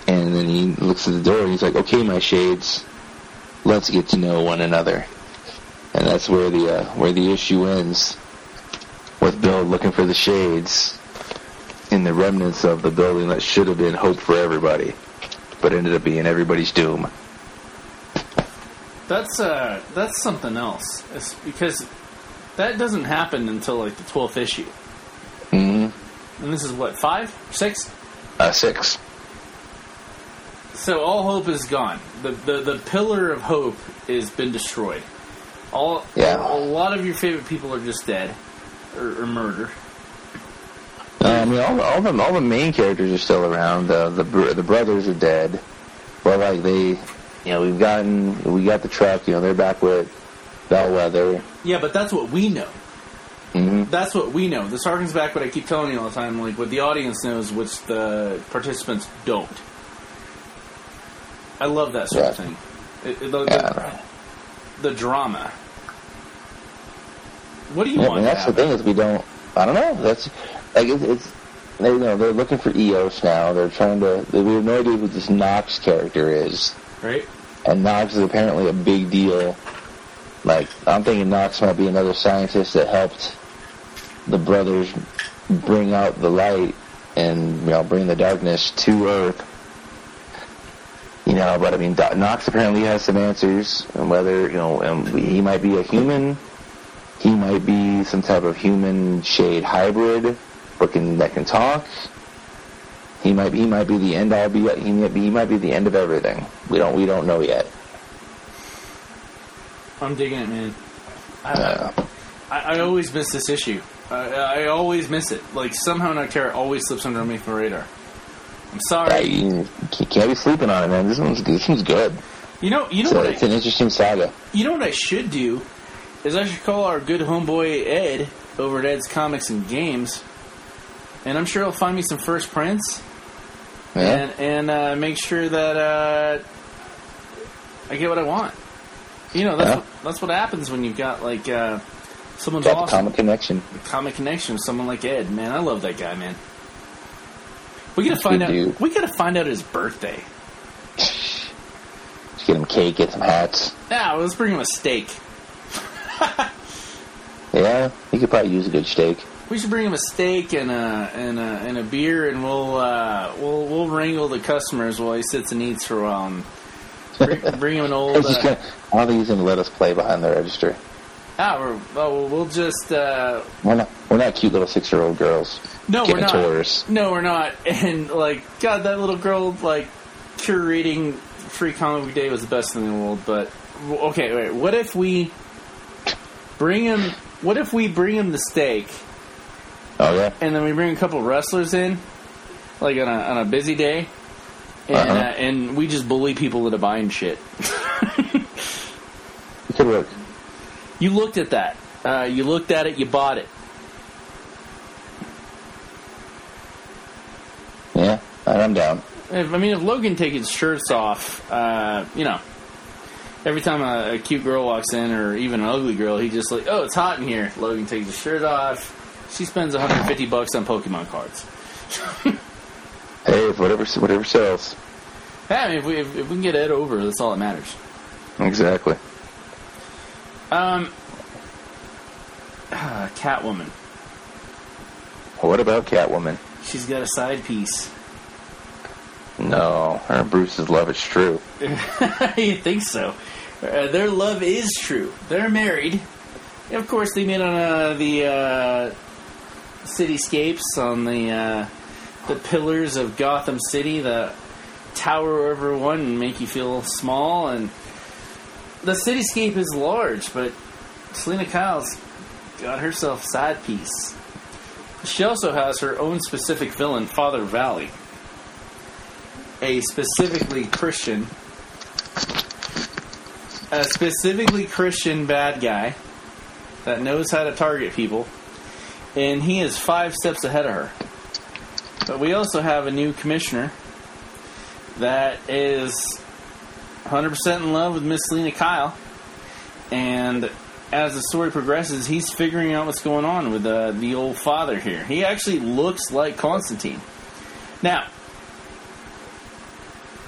And then he looks at the door and he's like, "Okay, my shades." let's get to know one another. and that's where the uh, where the issue ends. With Bill looking for the shades in the remnants of the building that should have been hope for everybody, but ended up being everybody's doom. That's uh, that's something else. It's because that doesn't happen until like the twelfth issue, hmm and this is what five, six. Uh, six. So all hope is gone. The the the pillar of hope has been destroyed. All Yeah. A lot of your favorite people are just dead or, or murdered. Uh, I mean, all, all the all the main characters are still around. The the br- the brothers are dead, but like they, you know, we've gotten we got the truck. You know, they're back with Bellwether. Yeah, but that's what we know. hmm That's what we know. The sergeant's back, but I keep telling you all the time, like what the audience knows, which the participants don't. I love that sort of thing. It, it- the, Yeah, the, the drama. What do you Yeah, I mean, that's the thing is we don't. I don't know. That's like it's. it's they, you know, they're looking for EOS now. They're trying to. They, we have no idea who this Knox character is, right? and Knox is apparently a big deal. Like I'm thinking, Knox might be another scientist that helped the brothers bring out the light and you know bring the darkness to Earth. You know, but I mean, Do- Knox apparently has some answers, and whether you know, um, and he might be a human, he might be some type of human shade hybrid, can that can talk. He might he might be the end all be he might be he might be the end of everything. We don't we don't know yet. I'm digging it, man. I, Uh, I, I always miss this issue. I, I always miss it. Like somehow Nocterra always slips underneath my radar. I'm sorry. you can't be sleeping on it, man. This one's this one's good. You know, you know So what? it's I, an interesting saga. you know what I should do is I should call our good homeboy Ed over at Ed's Comics and Games, and I'm sure he'll find me some first prints Yeah, and and uh, make sure that uh, I get what I want. You know, that's Yeah. what, that's what happens when you've got like uh, someone's got awesome. comic connection. comic connection with someone like Ed. Man, I love that guy, man. We gotta find out. dude. We gotta find out his birthday. Just get him cake, get some hats. Yeah, let's bring him a steak. Yeah, he could probably use a good steak. We should bring him a steak and a and a, and a beer, and we'll uh, we'll we'll wrangle the customers while he sits and eats for a while. And bring, bring him an old. just Uh, gonna, I don't think he's gonna let us play behind the register. ah, we're, oh, we'll just. Uh, We're not we're not cute little six year old girls. no, we're not. tours. No, we're not. And like, God, that little girl like curating free comic book day was the best thing in the world. But okay, wait. What if we bring him? What if we bring him the steak, Oh yeah, and then we bring a couple wrestlers in, like on a on a busy day, and Uh-huh. uh, and we just bully people into buying shit. it could work. you looked at that. Uh, you looked at it. You bought it. Yeah, I'm down. If, I mean, if Logan takes his shirts off, uh, you know, every time a, a cute girl walks in, or even an ugly girl, he just like, oh, it's hot in here. Logan takes his shirt off. She spends 150 bucks on Pokemon cards. Hey, if whatever whatever sells. Yeah, I mean, if we, if, if we can get Ed over, that's all that matters. Exactly. Um, Catwoman. What about Catwoman? She's got a side piece. No, her and Bruce's love is true. you think so? Uh, their love is true. They're married. And of course, they meet on uh, the uh, cityscapes on the uh, the pillars of Gotham City that tower over one and make you feel small. And the cityscape is large, but Selina Kyle's got herself side piece. She also has her own specific villain, Father Valley, a specifically Christian a specifically Christian bad guy that knows how to target people, and he is five steps ahead of her. But we also have a new commissioner that is 100% in love with Miss Selina Kyle, and as the story progresses, he's figuring out what's going on with uh, the old father here. He actually looks like Constantine. Now,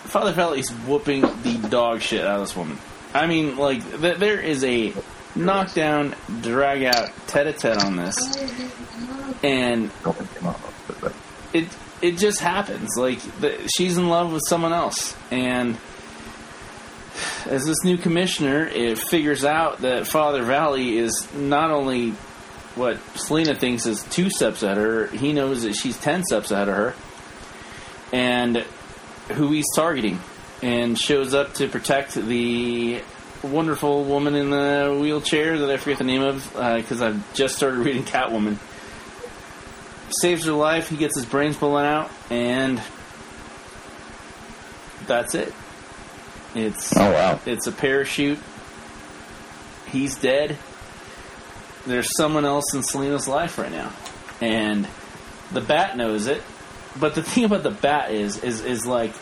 Father Valley's whooping the dog shit out of this woman. I mean, like, th- there is a knock down, drag out, tete-a-tete on this, and it it just happens. Like the, she's in love with someone else, and as this new commissioner, it figures out that Father Valley is not only what Selina thinks is two steps ahead of her, he knows that she's ten steps ahead of her, and who he's targeting, and shows up to protect the wonderful woman in the wheelchair that I forget the name of uh, because I've just started reading Catwoman. Saves her life. He gets his brains blown out, and that's it. It's Oh wow. it's a parachute. He's dead. There's someone else in Selina's life right now, and the bat knows it. But the thing about the bat is, is, is like,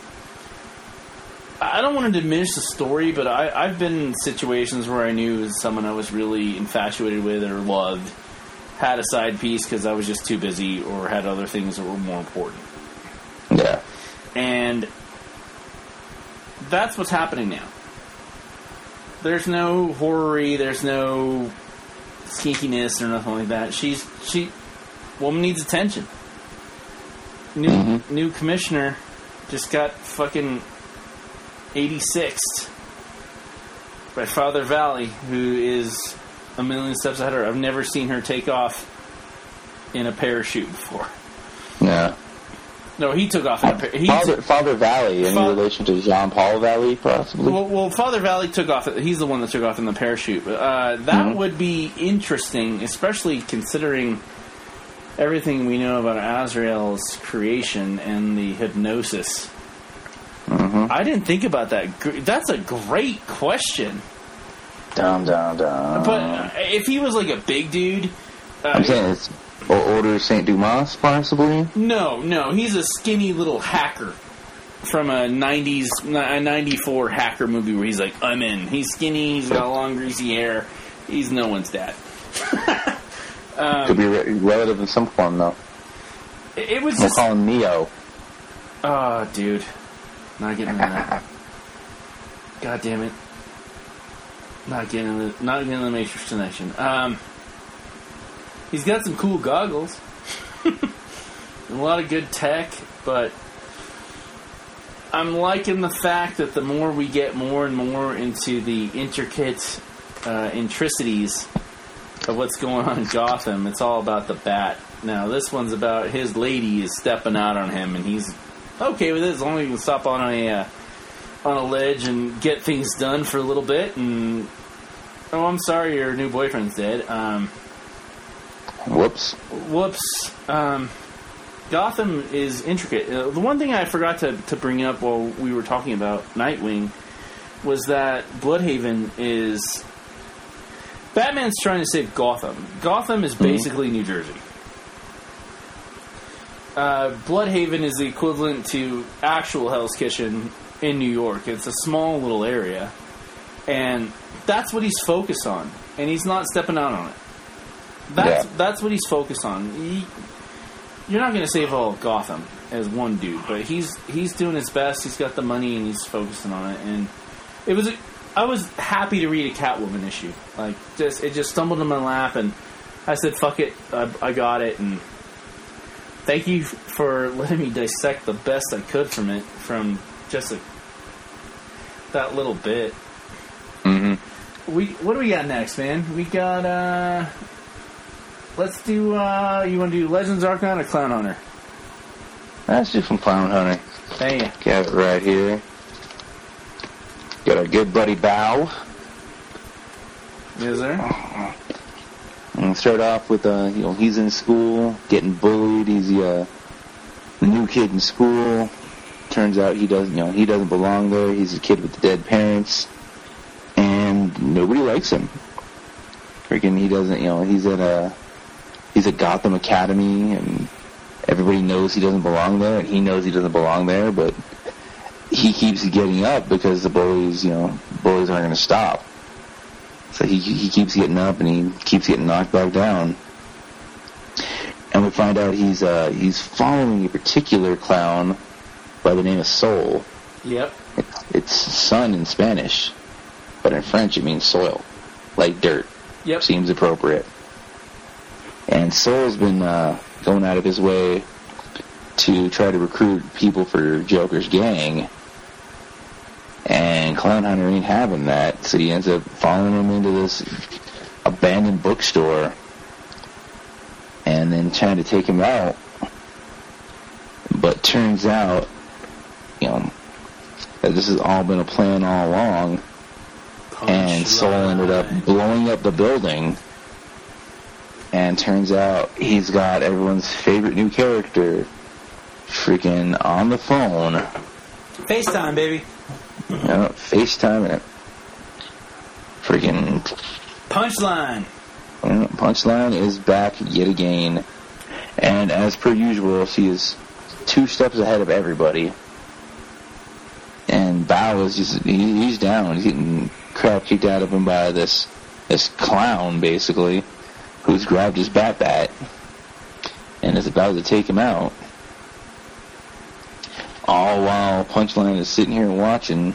I don't want to diminish the story, but I, I've been in situations where I knew someone I was really infatuated with or loved had a side piece because I was just too busy or had other things that were more important. Yeah. And that's what's happening now. There's no horror there's no skinkiness or nothing like that. She's she woman needs attention. New Mhm. new commissioner just got fucking 86th by Father Valley, who is a million steps ahead of her. I've never seen her take off in a parachute before. Yeah. No, he took off in a par- he Father, Father Valley, in relation to Jean Paul Valley, possibly. Well, well, Father Valley took off. He's the one that took off in the parachute. Uh, that Mhm. would be interesting, especially considering everything we know about Azrael's creation and the hypnosis. Hmm I didn't think about that. That's a great question. Dum dum dum. But uh, if he was like a big dude, I'm uh, saying it's or Order Saint Dumas, possibly. no, no, he's a skinny little hacker from a '90s, a '94 hacker movie where he's like, "I'm in." He's skinny. He's got long, greasy hair. He's no one's dad. Could be re- relative in some form, though. It, it was We'll just, call him Neo. oh, dude, not getting that. God damn it, not getting in the not getting in the Matrix connection. Um, he's got some cool goggles, a lot of good tech, but I'm liking the fact that the more we get more and more into the intricate uh, intricities of what's going on in Gotham, it's all about the bat. Now this one's about his lady is stepping out on him, and he's okay with it as long as he can stop on a uh, on a ledge and get things done for a little bit. And oh, I'm sorry, your new boyfriend's dead. Um, Whoops. whoops. Um, Gotham is intricate. Uh, the one thing I forgot to, to bring up while we were talking about Nightwing was that Blüdhaven is. Batman's trying to save Gotham. Gotham is basically New Jersey. Uh, Blüdhaven is the equivalent to actual Hell's Kitchen in New York. It's a small little area. And that's what he's focused on. And he's not stepping out on it. That's Yeah. that's what he's focused on. He, you're not going to save all of Gotham as one dude, but he's he's doing his best. He's got the money and he's focusing on it. And it was a, I was happy to read a Catwoman issue. Like just it just stumbled in my lap, and I said, "Fuck it, I, I got it." And thank you for letting me dissect the best I could from it, from just a, that little bit. hmm We what do we got next, man? We got uh let's do uh you wanna do Legends Archon or Clownhunter? Let's do some Clownhunter. Hey. Got it right here. Got our good buddy Bao. Is there? And start off with, uh, you know, he's in school, getting bullied. He's the, uh, the new kid in school. Turns out he doesn't, you know, he doesn't belong there. He's a kid with dead parents, and nobody likes him. Freaking, he doesn't, you know, he's at a, he's at Gotham Academy, and everybody knows he doesn't belong there, and he knows he doesn't belong there, but he keeps getting up because the bullies, you know, bullies aren't going to stop. So he he keeps getting up and he keeps getting knocked back down. And we find out he's uh he's following a particular clown by the name of Sol. Yep. It's, it's sun in Spanish, but in French it means soil, like dirt. Yep. seems appropriate. And Sol's been uh, going out of his way to try to recruit people for Joker's gang. And Clownhunter ain't having that, so he ends up following him into this abandoned bookstore and then trying to take him out. But turns out, you know, that this has all been a plan all along and Sol ended up blowing up the building. And turns out he's got everyone's favorite new character freaking on the phone, FaceTime, baby. You know, FaceTiming it. Freaking Punchline. you know, Punchline is back yet again. And as per usual, she is two steps ahead of everybody. And Bao is just, he, he's down. He's getting crap kicked out of him by this, this clown, basically, who's grabbed his bat bat and is about to take him out. All while Punchline is sitting here watching,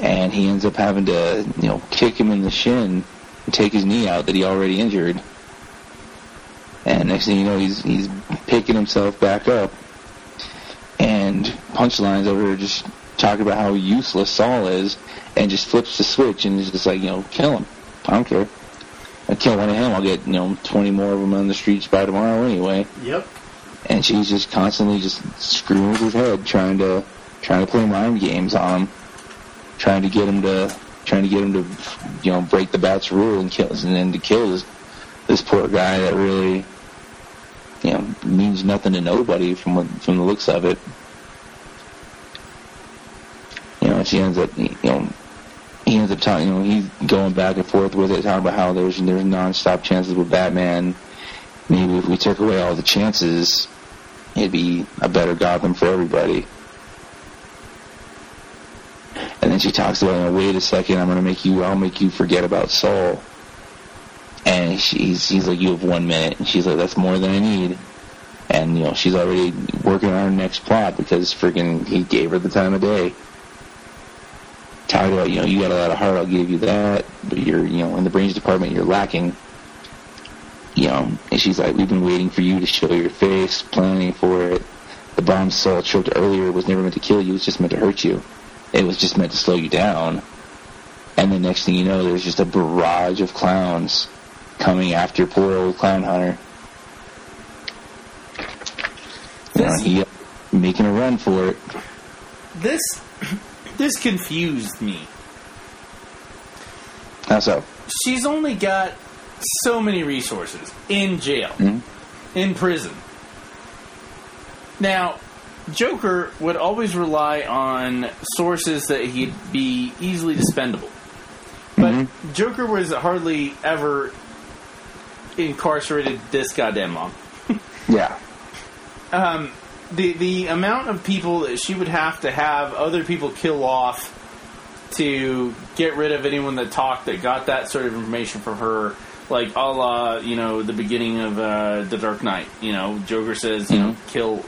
and he ends up having to, you know, kick him in the shin and take his knee out that he already injured. And next thing you know, he's he's picking himself back up. And Punchline's over here just talking about how useless Sol is, and just flips the switch and is just like, you know, kill him. I don't care. I kill one of him, I'll get you know 20 more of them on the streets by tomorrow anyway. Yep. And she's just constantly just screwing with his head, trying to trying to play mind games on him, trying to get him to trying to get him to you know break the bat's rule and kill and then to kill this this poor guy that really you know means nothing to nobody from what, from the looks of it. You know, she ends up you know he ends up talking you know he's going back and forth with it, talking about how there's there's nonstop chances with Batman. Maybe if we took away all the chances, it'd be a better Gotham for everybody. And then she talks about, wait a second, I'm gonna make you, I'll make you forget about Sol. And she's, he's like, you have one minute. And she's like, that's more than I need. And, you know, she's already working on her next plot because freaking he gave her the time of day. Talking about, you know, you got a lot of heart, I'll give you that, but you're, you know, in the brains department, you're lacking. You know, and she's like, we've been waiting for you to show your face, planning for it. The bomb Sol choked earlier was never meant to kill you, it was just meant to hurt you. It was just meant to slow you down. And the next thing you know, there's just a barrage of clowns coming after poor old Clownhunter. You know, he making a run for it. This this confused me. How so? She's only got so many resources in jail, Mhm. in prison. Now, Joker would always rely on sources that he'd be easily dispendable. But Mhm. Joker was hardly ever incarcerated this goddamn long. Yeah. um, the the amount of people that she would have to have other people kill off to get rid of anyone that talked that got that sort of information from her, like a la you know the beginning of uh, the Dark Knight. You know, Joker says you know kill.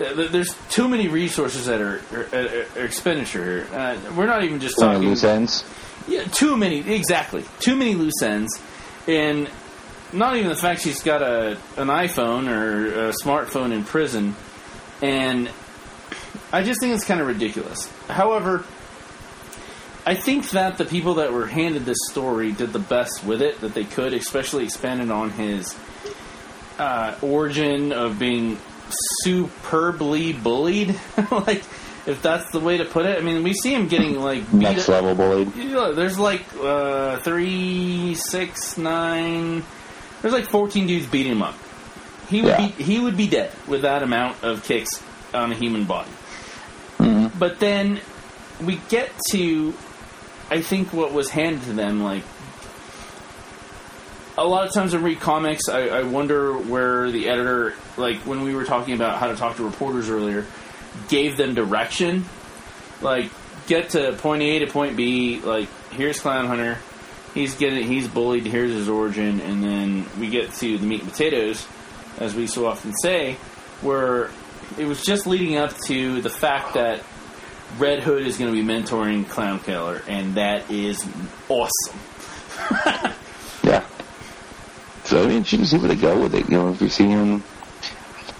uh, There's too many resources that are, are, are, are expenditure here. Uh, we're not even just talking loose ends. yeah, too many exactly. Too many loose ends, and not even the fact she's got a an iPhone or a smartphone in prison, and I just think it's kind of ridiculous. However, I think that the people that were handed this story did the best with it that they could, especially expanded on his uh, origin of being superbly bullied. like, if that's the way to put it. I mean, we see him getting like Next up- level bullied. you know, there's like uh, three, six, nine. There's like 14 dudes beating him up. He would Yeah. be he would be dead with that amount of kicks on a human body. Mhm. But then we get to, I think what was handed to them like. A lot of times I read comics, I, I wonder where the editor, like when we were talking about how to talk to reporters earlier, gave them direction. Like, get to point A to point B. Like, here's Clownhunter. He's getting he's bullied. Here's his origin, and then we get to the meat and potatoes, as we so often say, where it was just leading up to the fact that Red Hood is going to be mentoring Clown Killer, and that is awesome. Yeah. So I mean, can see where they go with it. You know, if you see him,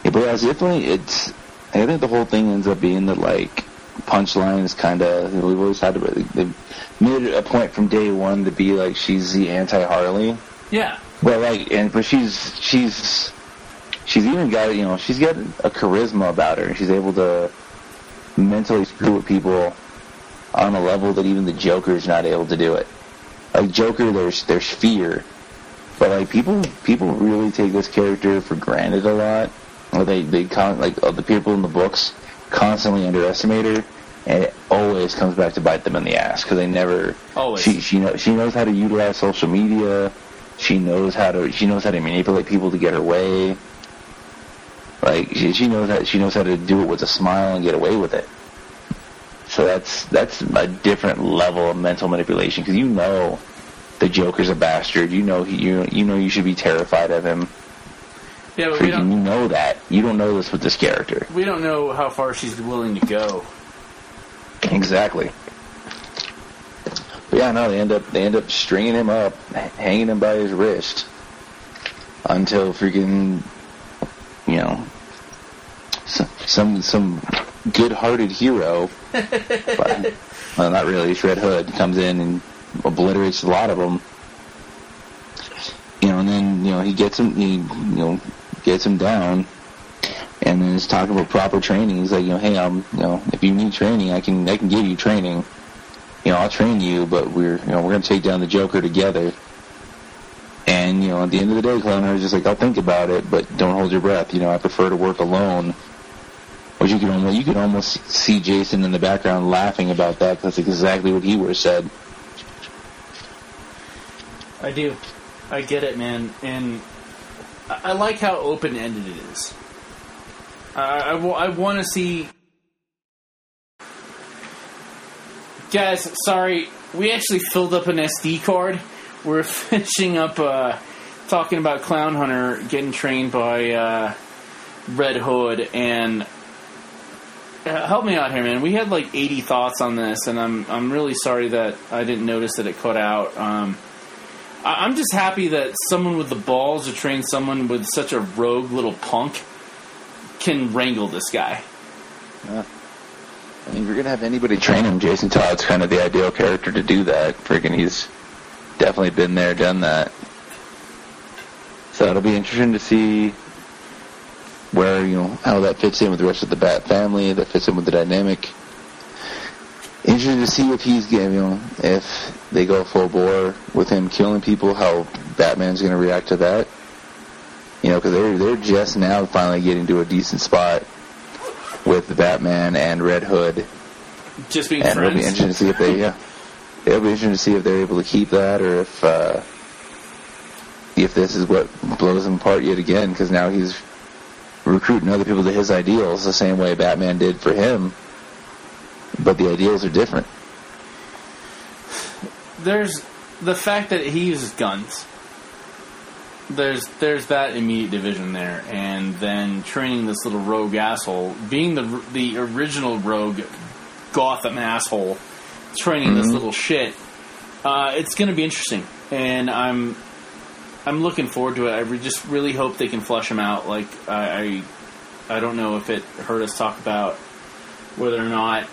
yeah, but it's definitely it's. I think the whole thing ends up being that like punchline is kind of you know, we've always had to. They made it a point from day one to be like she's the anti Harley. Yeah. Well, like, and but she's she's she's even got you know she's got a charisma about her. She's able to mentally screw with people on a level that even the Joker's not able to do it. Like Joker, there's there's fear, but like people people really take this character for granted a lot. Or they they con- like uh, the people in the books constantly underestimate her, and it always comes back to bite them in the ass because they never. Always. She she know, she knows how to utilize social media. She knows how to she knows how to manipulate people to get her way. Like she, she knows how she knows how to do it with a smile and get away with it. So that's that's a different level of mental manipulation because you know the Joker's a bastard. You know he, you you know you should be terrified of him. Yeah, but we don't you know that. You don't know this with this character. we don't know how far she's willing to go. Exactly. But yeah, no, they end up they end up stringing him up, hanging him by his wrist until freaking, you know, some some, good-hearted hero, but, well, not really. It's Red Hood comes in and obliterates a lot of them. You know, and then you know he gets him, he, you know, gets him down, and then it's talking about proper training. He's like, you know, hey, I'm, you know, if you need training, I can, I can give you training. You know, I'll train you, but we're, you know, we're gonna take down the Joker together. And you know, at the end of the day, Clownheart's just like, I'll think about it, but don't hold your breath. You know, I prefer to work alone. Which you can almost, you can almost see Jason in the background laughing about that. That's exactly what he would have said. I do. I get it, man, and I, like how open ended it is. I, I, want to see. Guys, sorry, we actually filled up an SD card. We're finishing up uh, talking about Clownhunter getting trained by uh, Red Hood, and uh, help me out here, man. We had like 80 thoughts on this, and I'm I'm really sorry that I didn't notice that it cut out. Um, I- I'm just happy that someone with the balls to train someone with such a rogue little punk can wrangle this guy. I mean, if you're gonna have anybody train him, Jason Todd's kind of the ideal character to do that. Freaking, he's definitely been there, done that. So it'll be interesting to see where you know how that fits in with the rest of the Bat family. That fits in with the dynamic. Interesting to see if he's you know, if they go full bore with him killing people, how Batman's going to react to that. You know, because they're they're just now finally getting to a decent spot with Batman and Red Hood, Just being and it'll be interesting to see if they, yeah, it'll be interesting to see if they're able to keep that or if uh, if this is what blows him apart yet again. Because now he's recruiting other people to his ideals the same way Batman did for him, but the ideals are different. There's the fact that he uses guns. There's there's that immediate division there, and then training this little rogue asshole, being the the original rogue Gotham asshole, training this little shit. Uh, it's going to be interesting, and I'm I'm looking forward to it. I re- just really hope they can flush him out. Like I, I I don't know if it hurt us talk about whether or not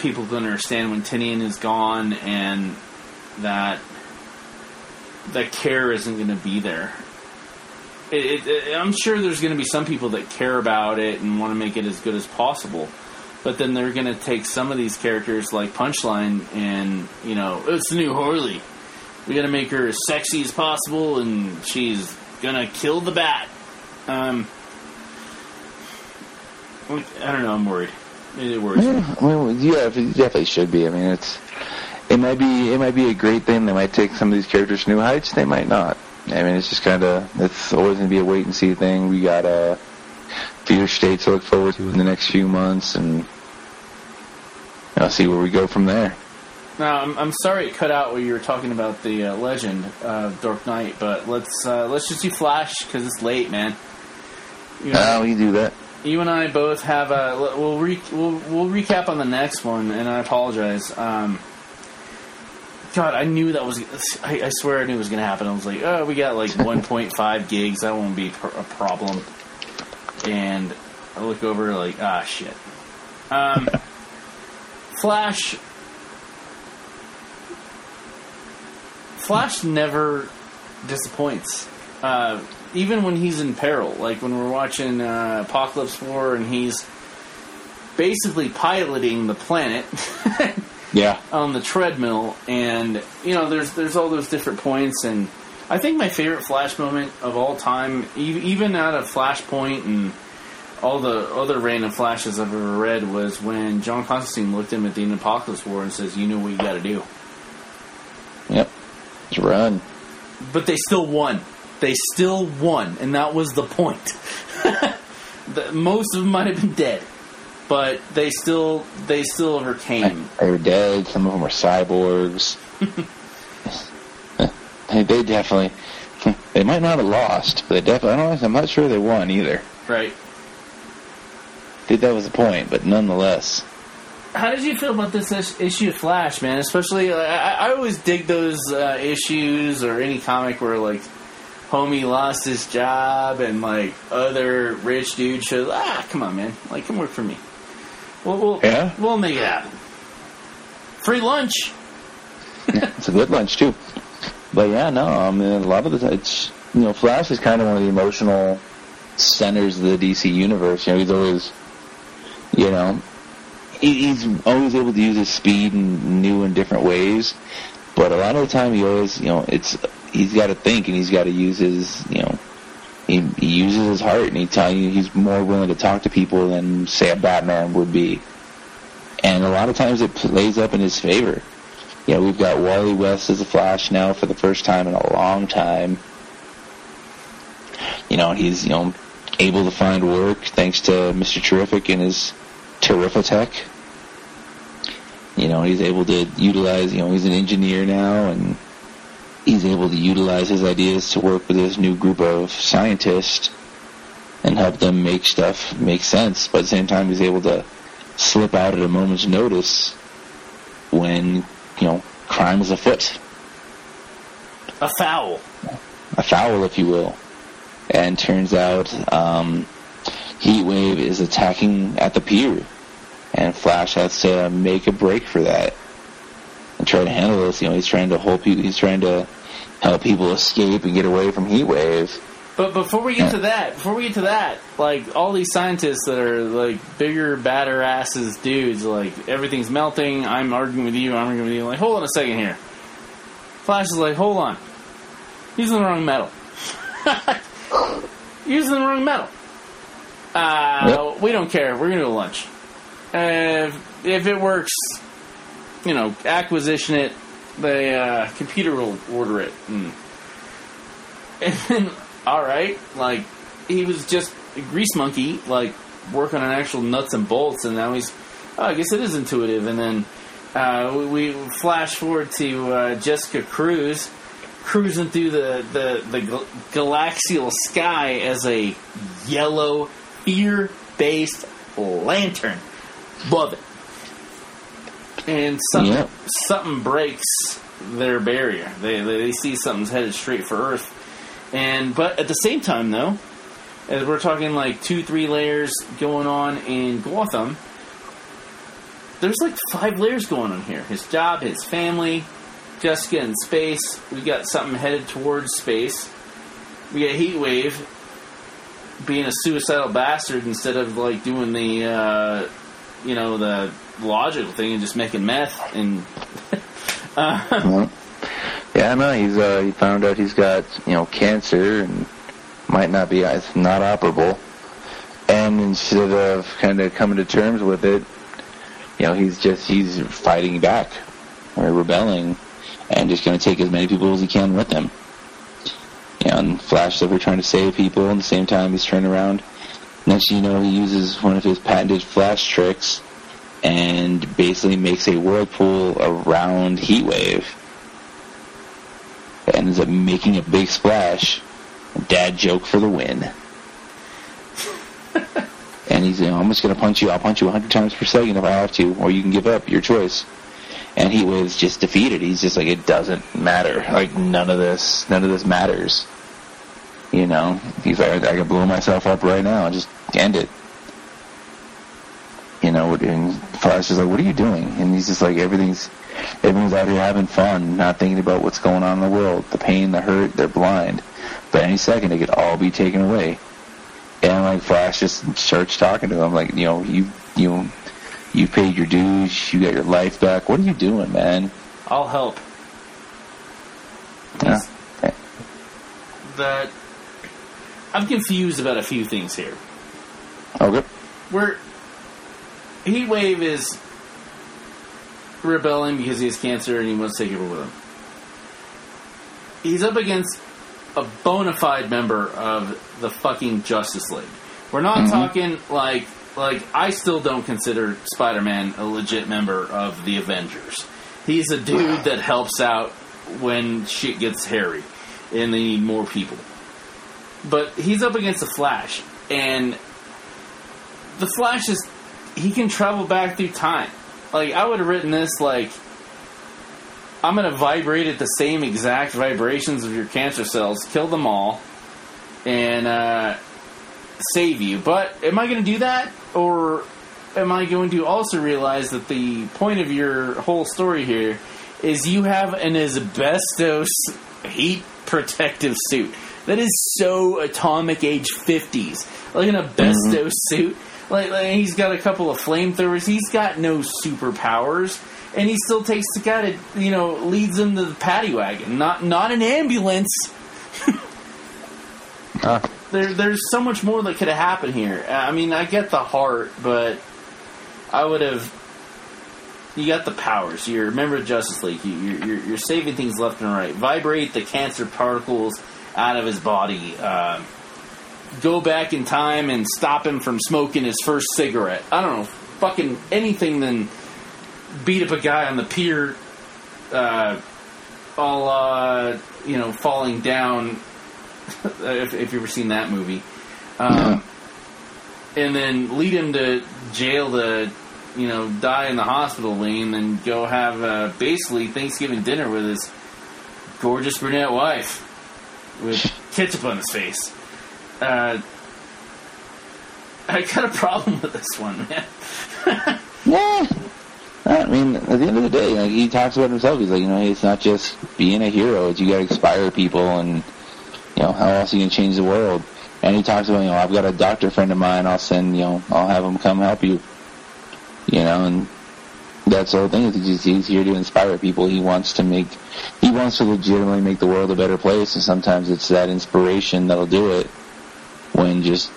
people don't understand when Tynion is gone and that that care isn't going to be there. It, it, it- I'm sure there's going to be some people that care about it and want to make it as good as possible. But then they're going to take some of these characters like Punchline and, you know, it's the new Harley. We got to make her as sexy as possible and she's going to kill the bat. Um, I don't know, I'm worried. It worries. Yeah, yeah, it definitely should be. I mean, it's it might be it might be a great thing. They might take some of these characters to new heights. They might not. I mean, it's just kind of it's always to be a wait and see thing. We got few states to look forward to in the next few months, and I'll see where we go from there. Now, I'm, I'm sorry it cut out when you were talking about the uh, legend of Dark Knight, but let's uh, let's just do Flash because it's late, man. You, Ah, we can do that. you and I both have a we'll, re, we'll we'll recap on the next one, and I apologize. Um, God, I knew that was. I, I swear I knew it was going to happen. I was like, oh, we got like 1.5 gigs. That won't be a problem. And I look over like, ah, shit. Um, Flash. Flash never disappoints. Uh, even when he's in peril, like when we're watching uh, Apocalypse War and he's basically piloting the planet Yeah. on the treadmill, and you know, there's there's all those different points, and I think my favorite Flash moment of all time, even out of Flashpoint and all the other random flashes I've ever read, was when John Constantine looked him at the end of Apocalypse War and says, "You know what you got to do." Yep. Just run. But they still won. They still won, and that was the point. the, most of them might have been dead, but they still they still overcame. They were dead. Some of them were cyborgs. they, they definitely. They might not have lost, but they definitely. I don't. I'm not sure they won either. Right. I think that was the point, but nonetheless. How did you feel about this issue of Flash, man? Especially, I, I always dig those uh, issues or any comic where like homie lost his job and like other rich dude shows. Ah, come on, man! Like, come work for me. We'll, we'll Yeah? we'll make it happen. Free lunch. It's a good lunch too. But yeah, no, I mean a lot of the time, it's you know, Flash is kind of one of the emotional centers of the DC universe. You know, he's always, you know, he, he's always able to use his speed in new and different ways. But a lot of the time, he always, you know, it's he's got to think and he's got to use his, you know, he, he uses his heart and he tell you he's more willing to talk to people than say a Batman would be. And a lot of times it plays up in his favor. You know, we've got Wally West as a Flash now for the first time in a long time. You know, he's, you know, able to find work thanks to Mr. Terrific and his Terrifitech. You know, he's able to utilize, you know, he's an engineer now and he's able to utilize his ideas to work with this new group of scientists and help them make stuff make sense. But at the same time, he's able to slip out at a moment's notice when, you know, crime is afoot. A foul. A foul, if you will. And turns out, um, Heatwave is attacking at the pier. And Flash has to make a break for that. And try to handle this. You know, he's trying to hold people, he's trying to help people escape and get away from Heatwave. But before we get to that, before we get to that, like all these scientists that are like bigger, badder asses dudes, like everything's melting. I'm arguing with you. I'm arguing with you. Like, hold on a second here. Flash is like, hold on, using the wrong metal. using the wrong metal. Uh, Yep. we don't care. We're gonna go to lunch. Uh, if, if it works, you know, acquisition it. The uh, computer will order it. And, and then, all right, like he was just a grease monkey, like working on actual nuts and bolts, and now he's. Oh, I guess it is intuitive. And then uh, we, we flash forward to uh, Jessica Cruz cruising through the the the gal- galaxial sky as a yellow fear-based lantern. Love it. And something Yep. something breaks their barrier. They, they they see something's headed straight for Earth. And but at the same time though, as we're talking like two, three layers going on in Gotham, there's like five layers going on here. His job, his family, Jessica in space. We got something headed towards space. We got Heatwave being a suicidal bastard instead of like doing the uh, you know the logical thing and just making meth and uh, Yeah, no, he's uh, he found out he's got you know cancer and might not be it's not operable, and instead of kind of coming to terms with it, you know he's just he's fighting back or rebelling, and just going to take as many people as he can with him. You know, and Flash over trying to save people, and at the same time he's turning around. Next, you know, he uses one of his patented Flash tricks and basically makes a whirlpool around Heatwave ends up making a big splash. Dad joke for the win. and he's, you know, I'm just going to punch you. I'll punch you 100 times per second if I have to, or you can give up. Your choice. and he was just defeated. He's just like it doesn't matter. Like none of this, none of this matters. You know, he's like I can blow myself up right now just end it. You know, and Flash is like, "What are you doing?" And he's just like, "Everything's, everyone's out here having fun, not thinking about what's going on in the world, the pain, the hurt. They're blind, but any second it could all be taken away." And like Flash just starts talking to him, like, you know, you you you paid your dues, you got your life back. What are you doing, man? I'll help. Yeah. That I'm confused about a few things here. Okay. Where Heatwave is rebelling because he has cancer and he wants to take it with him. He's up against a bona fide member of the fucking Justice League. We're not Mhm. talking like like I still don't consider Spider-Man a legit member of the Avengers. He's a dude that helps out when shit gets hairy and they need more people. But he's up against the Flash and the Flash is he can travel back through time. Like I would have written this like I'm gonna vibrate at the same exact vibrations of your cancer cells, kill them all, and uh, save you. But am I gonna do that, or am I going to also realize that the point of your whole story here is you have an asbestos heat protective suit that is so atomic age 50s, like an asbestos suit. Like, like he's got a couple of flamethrowers. He's got no superpowers, and he still takes the guy that you know leads him to the paddy wagon, not not an ambulance. Uh, There, there's so much more that could have happened here. I mean, I get the heart, but I would have. You got the powers. You're a member of Justice League. You, you're, you're, you're saving things left and right. Vibrate the cancer particles out of his body. Um, go back in time and stop him from smoking his first cigarette. I don't know, fucking anything than beat up a guy on the pier, uh, all uh, you know, falling down. if, if you've ever seen that movie, um, and then lead him to jail to, you know, die in the hospital wing, and then go have uh, basically Thanksgiving dinner with his gorgeous brunette wife with ketchup on his face. Uh, I got a problem with this one, man. yeah. I mean, at the end of the day, like he talks about himself. He's like, you know, it's not just being a hero. It's you got to inspire people, and you know, how else you gonna change the world? And he talks about, you know, I've got a doctor friend of mine. I'll send, you know, I'll have him come help you. You know, and that's the whole thing. He's, he's here to inspire people. He wants to make, he wants to legitimately make the world a better place. And sometimes it's that inspiration that'll do it. When just,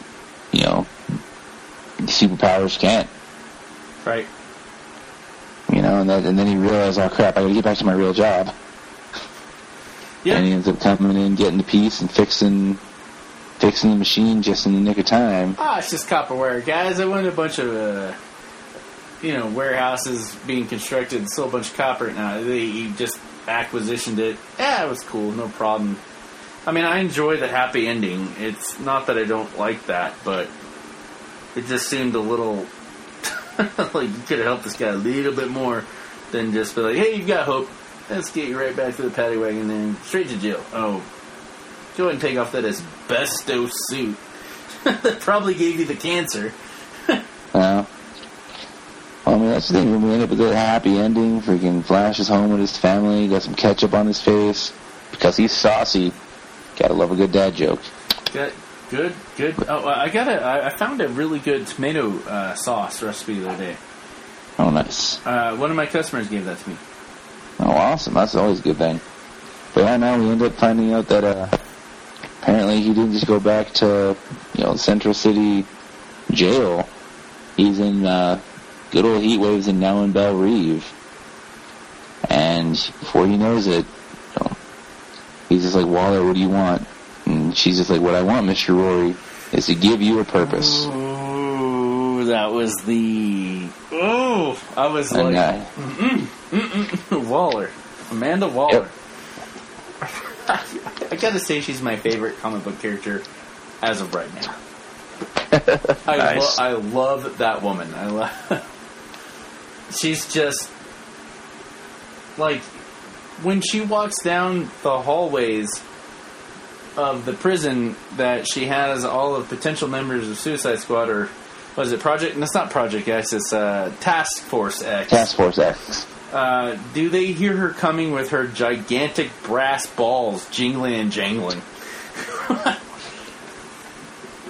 you know, superpowers can't. Right. You know, and, that, and then he realized, oh crap, I gotta get back to my real job. Yeah. And he ends up coming in, getting the piece, and fixing, fixing the machine just in the nick of time. Ah, it's just copperware, guys. I went to a bunch of, uh, you know, warehouses being constructed, still a bunch of copper. Now they just acquisitioned it. Yeah, it was cool, no problem. I mean, I enjoy the happy ending. It's not that I don't like that, but it just seemed a little like you could have helped this guy a little bit more than just be like, "Hey, you've got hope. Let's get you right back to the paddy wagon and straight to jail." Oh, go ahead and take off that asbestos suit that probably gave you the cancer. Well, I mean, that's the thing. When we end up with a happy ending, freaking Flash is home with his family, got some ketchup on his face because he's saucy. Gotta love a good dad joke. Good, good, good. Oh, I got a. I I found a really good tomato uh, sauce recipe the other day. Oh, nice. Uh, one of my customers gave that to me. Oh, awesome. That's always a good thing. But yeah, now we end up finding out that uh, apparently he didn't just go back to, you know, Central City jail. He's in uh, good old heat waves and now in Belle Reve. And before he knows it, he's just like, Waller, what do you want? And she's just like, what I want, Mr. Rory, is to give you a purpose. Ooh, that was the. Oh, I was And like uh, Waller, Amanda Waller. I gotta say, she's my favorite comic book character as of right now. I, Nice. lo- I love that woman. I love. she's just like when she walks down the hallways of the prison that she has all of potential members of Suicide Squad or was it Project? That's not Project X. It's uh, Task Force X. Task Force X. Uh, do they hear her coming with her gigantic brass balls jingling and jangling?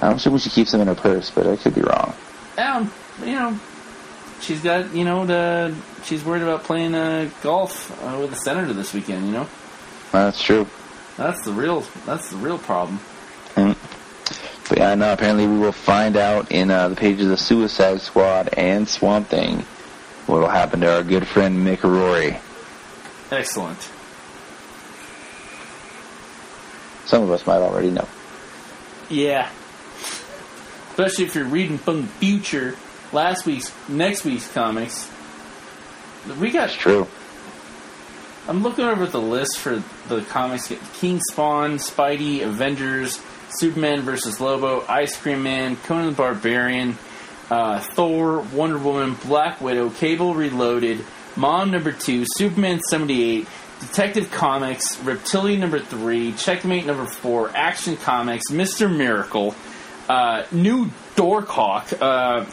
I'm assuming she keeps them in her purse, but I could be wrong. Um, you know, she's got you know the she's worried about playing uh, golf uh, with the senator this weekend. You know, That's true. that's the real that's the real problem. Mm. But yeah, no, apparently we will find out in uh, the pages of Suicide Squad and Swamp Thing what will happen to our good friend Mick Rory. Excellent. Some of us might already know. Yeah. Especially if you're reading from the future, last week's, next week's comics. We got. It's true. I'm looking over the list for the comics: King Spawn, Spidey, Avengers, Superman versus Lobo, Ice Cream Man, Conan the Barbarian, uh, Thor, Wonder Woman, Black Widow, Cable Reloaded, Mom number two, Superman 78, Detective Comics, Reptilian number three, Checkmate number four, Action Comics, Mr. Miracle, uh, New Darkhawk. Uh,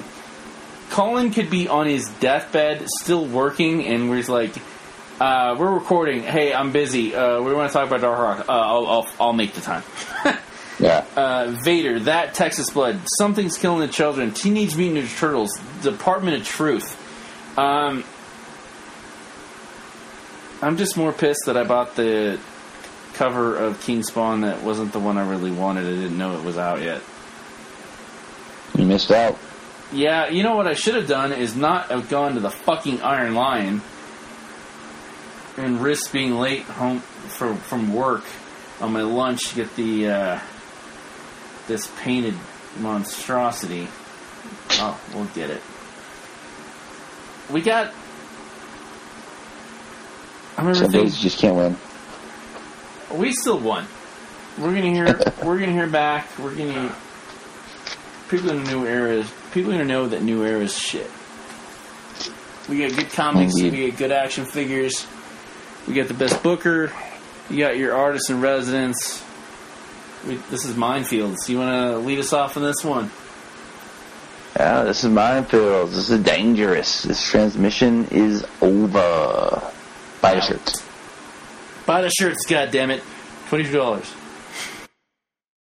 Colin could be on his deathbed, still working, and we're like, uh, "We're recording. Hey, I'm busy. Uh, we want to talk about Darkhawk. Uh, I'll, I'll, I'll make the time." Yeah. uh, Vader, that Texas blood, something's killing the children, Teenage Mutant Ninja Turtles, Department of Truth. Um, I'm just more pissed that I bought the cover of King Spawn that wasn't the one I really wanted. I didn't know it was out yet. You missed out. Yeah, you know what I should have done is not have gone to the fucking Iron Lion and risk being late home for, from work on my lunch to get the uh, this painted monstrosity. Oh, we'll get it. We got. I remember Some days you just can't win. We still won. We're gonna hear. we're gonna hear back. We're gonna. People in the new era. People are gonna know that new era is shit. We got good comics. Indeed. We got good action figures. We got the best booker. You got your artist in residence. We, this is Mindfields. You want to lead us off on this one? Yeah, this is Mindfields. This is dangerous. This transmission is over. Buy the shirts. Buy the shirts, goddammit. Twenty-two dollars.